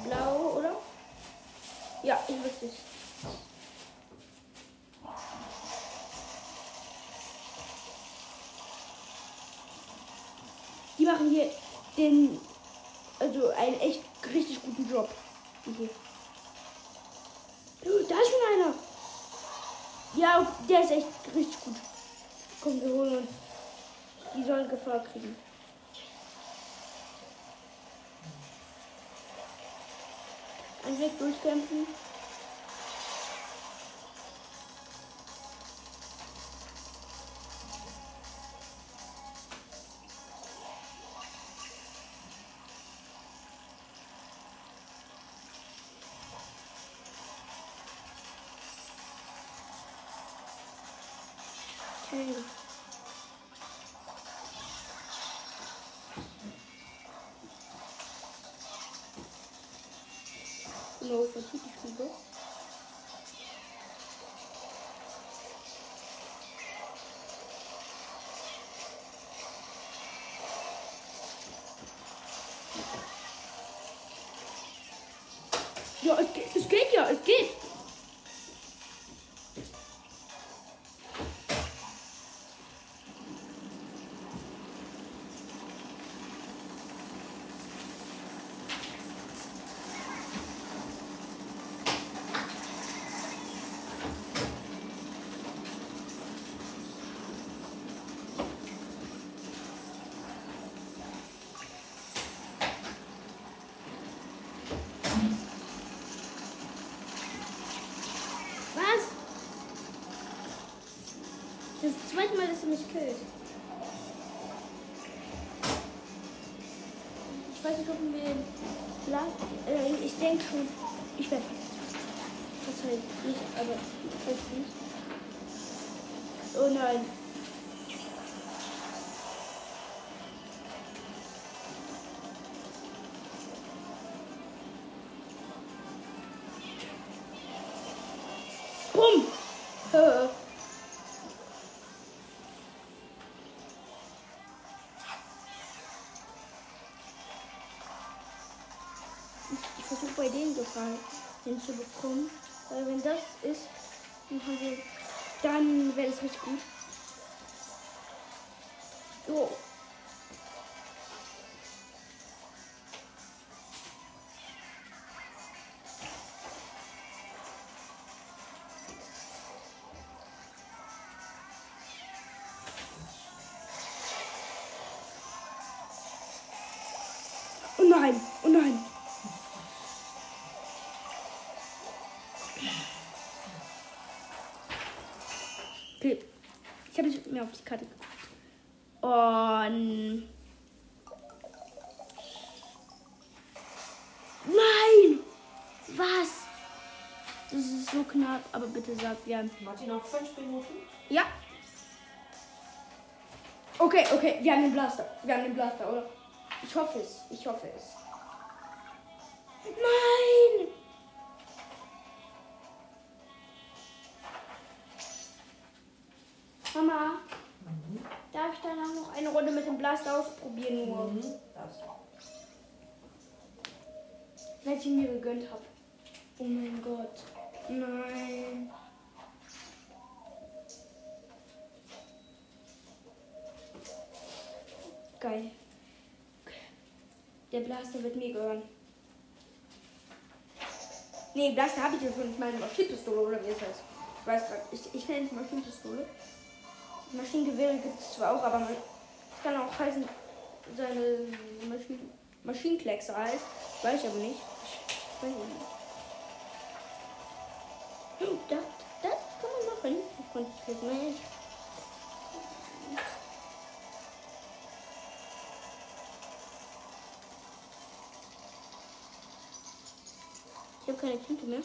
Blau, oder? Ja, ich wüsste es. Die machen hier den, also einen echt richtig guten Job. Okay. Da ist schon einer. Ja, der ist echt richtig gut. Komm, wir holen uns. Die sollen Gefahr kriegen. Weg durchkämpfen. Ja, es geht, es geht ja, es geht. Halt nicht, richtig gut. Oh nein. Mehr auf die Karte geguckt. Und. Nein! Was? Das ist so knapp, aber bitte sag, wir haben. Martin, noch fünf Minuten? Ja. Okay, okay, wir haben den Blaster. Wir haben den Blaster, oder? Ich hoffe es. Ich hoffe es. Nein! Mama, darf ich danach noch eine Runde mit dem Blaster ausprobieren? Nur, Mhm. Darfst du. weil ich ihn mir gegönnt habe. Oh mein Gott. Nein. Geil. Der Blaster wird mir gehören. Nee, Blaster habe ich ja schon. Ich meine Maschinenpistole oder wie es heißt. Ich weiß gerade. Ich, ich nenne es Maschinenpistole. Maschinengewehre gibt es zwar auch, aber man- es kann auch heißen, seine Maschinen, Maschinenkleckse heißt. Weiß ich aber nicht. Ich weiß nicht. Oh, das, das kann man machen. Das konnte ich jetzt nicht. Ich habe keine Tinte mehr.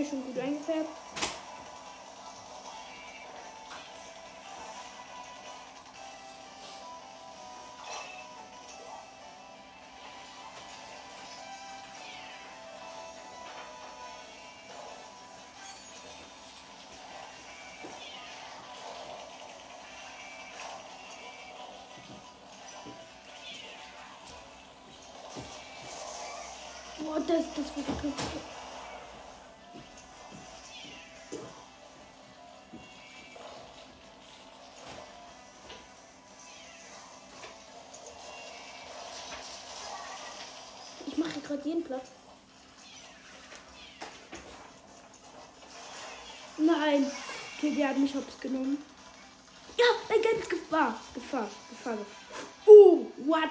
Ist schon gut eingefärbt. Das, das wird gut. Gerade jeden Platz. Nein. Okay, der hat mich hops genommen. Ja, ein Gefahr. Gefahr, Gefahr. Gefahr. Oh, what?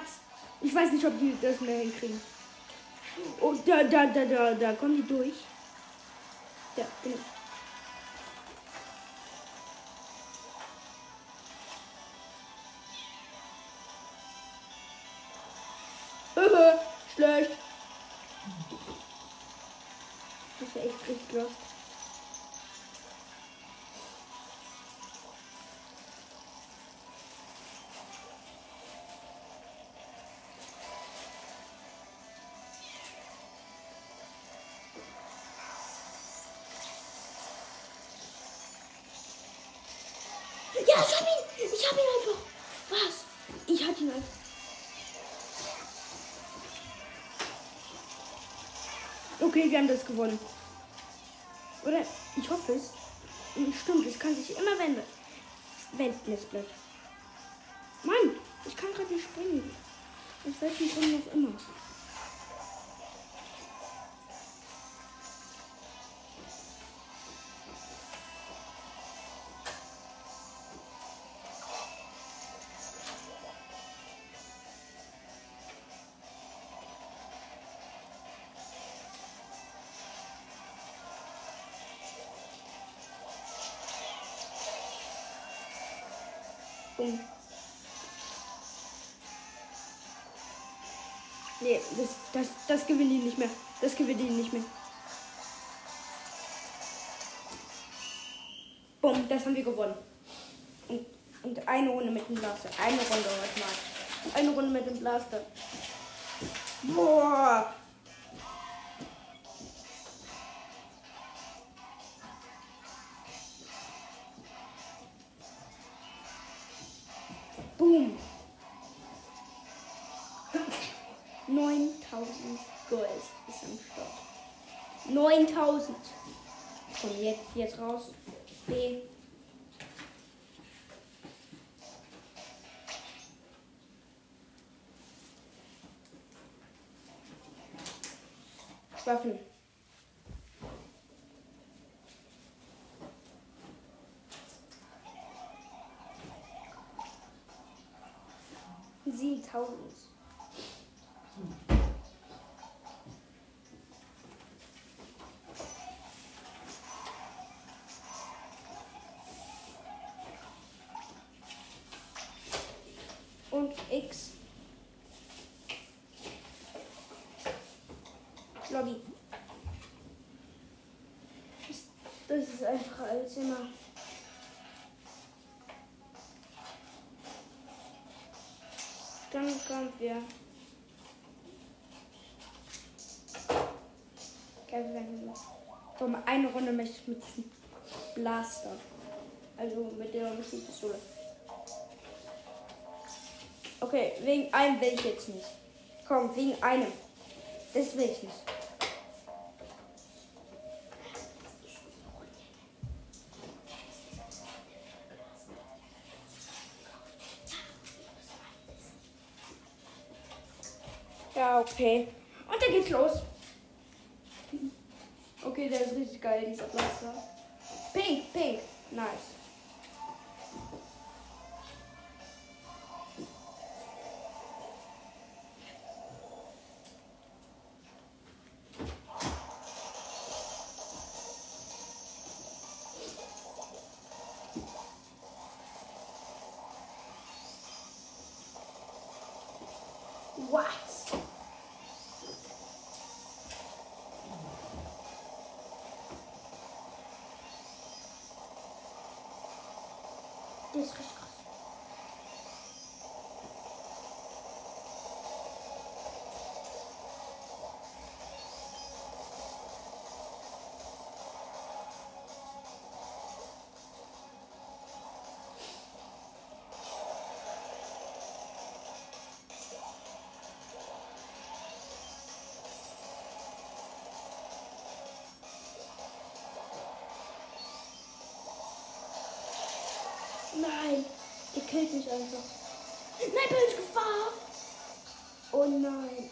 Ich weiß nicht, ob die das mehr hinkriegen. Oh, da, da, da, da, da kommen die durch. Ja, genau. Ja, ich hab ihn. Ich hab ihn einfach. Was? Ich hab ihn einfach. Okay, wir haben das gewonnen. Oder? Ich hoffe es. Stimmt, es kann sich immer wenden. Wenden, das Blatt. Mann, ich kann gerade nicht springen. Ich weiß nicht, warum noch immer. Bumm. Nee, das, das, das gewinnt ihn nicht mehr. Das gewinnt ihn nicht mehr. Bumm, das haben wir gewonnen. Und, und eine Runde mit dem Blaster. Eine Runde heute mal. Eine Runde mit dem Blaster. Boah. Waffen. Siebentausend. Und X. Lobby. Das, das ist einfacher als immer. Dann kommen wir. Okay, wir werden los. Komm, eine Runde möchte ich mit diesem Blaster. Also mit der Maschinenpistole. Okay, wegen einem will ich jetzt nicht. Komm, wegen einem. Das will ich nicht. Ja, Das ist Nein, der killt mich einfach. Nein, bin ich Gefahr. Oh nein.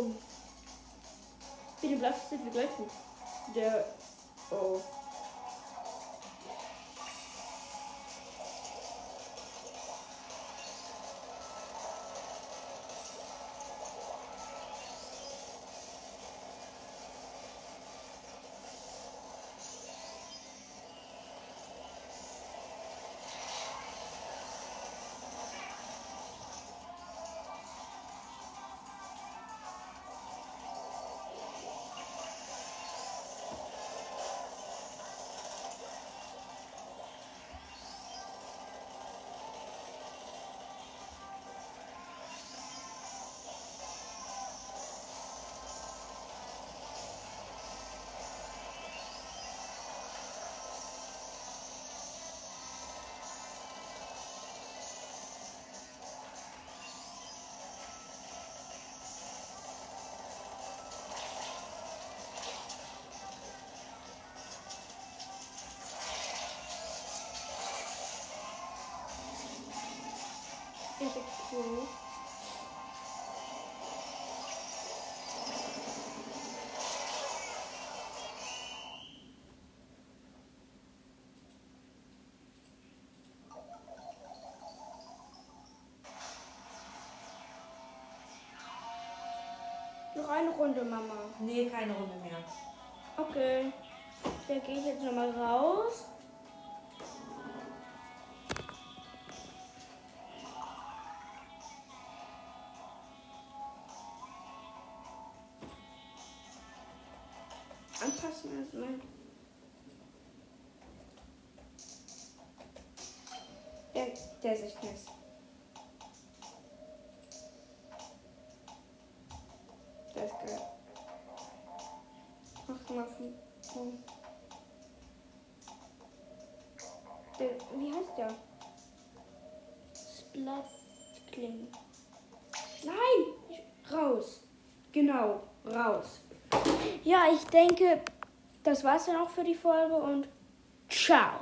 Bumm. Bitte bleibst du wir gleich nicht. Der. Oh. Cool. Noch eine Runde, Mama. Nee, keine Runde mehr. Okay. Da gehe ich jetzt nochmal raus. Echt nice. Der ist geil. Mach mal von. Der, wie heißt der? Splatling. Nein! Ich, raus. Genau, raus. Ja, ich denke, das war's dann auch für die Folge und ciao.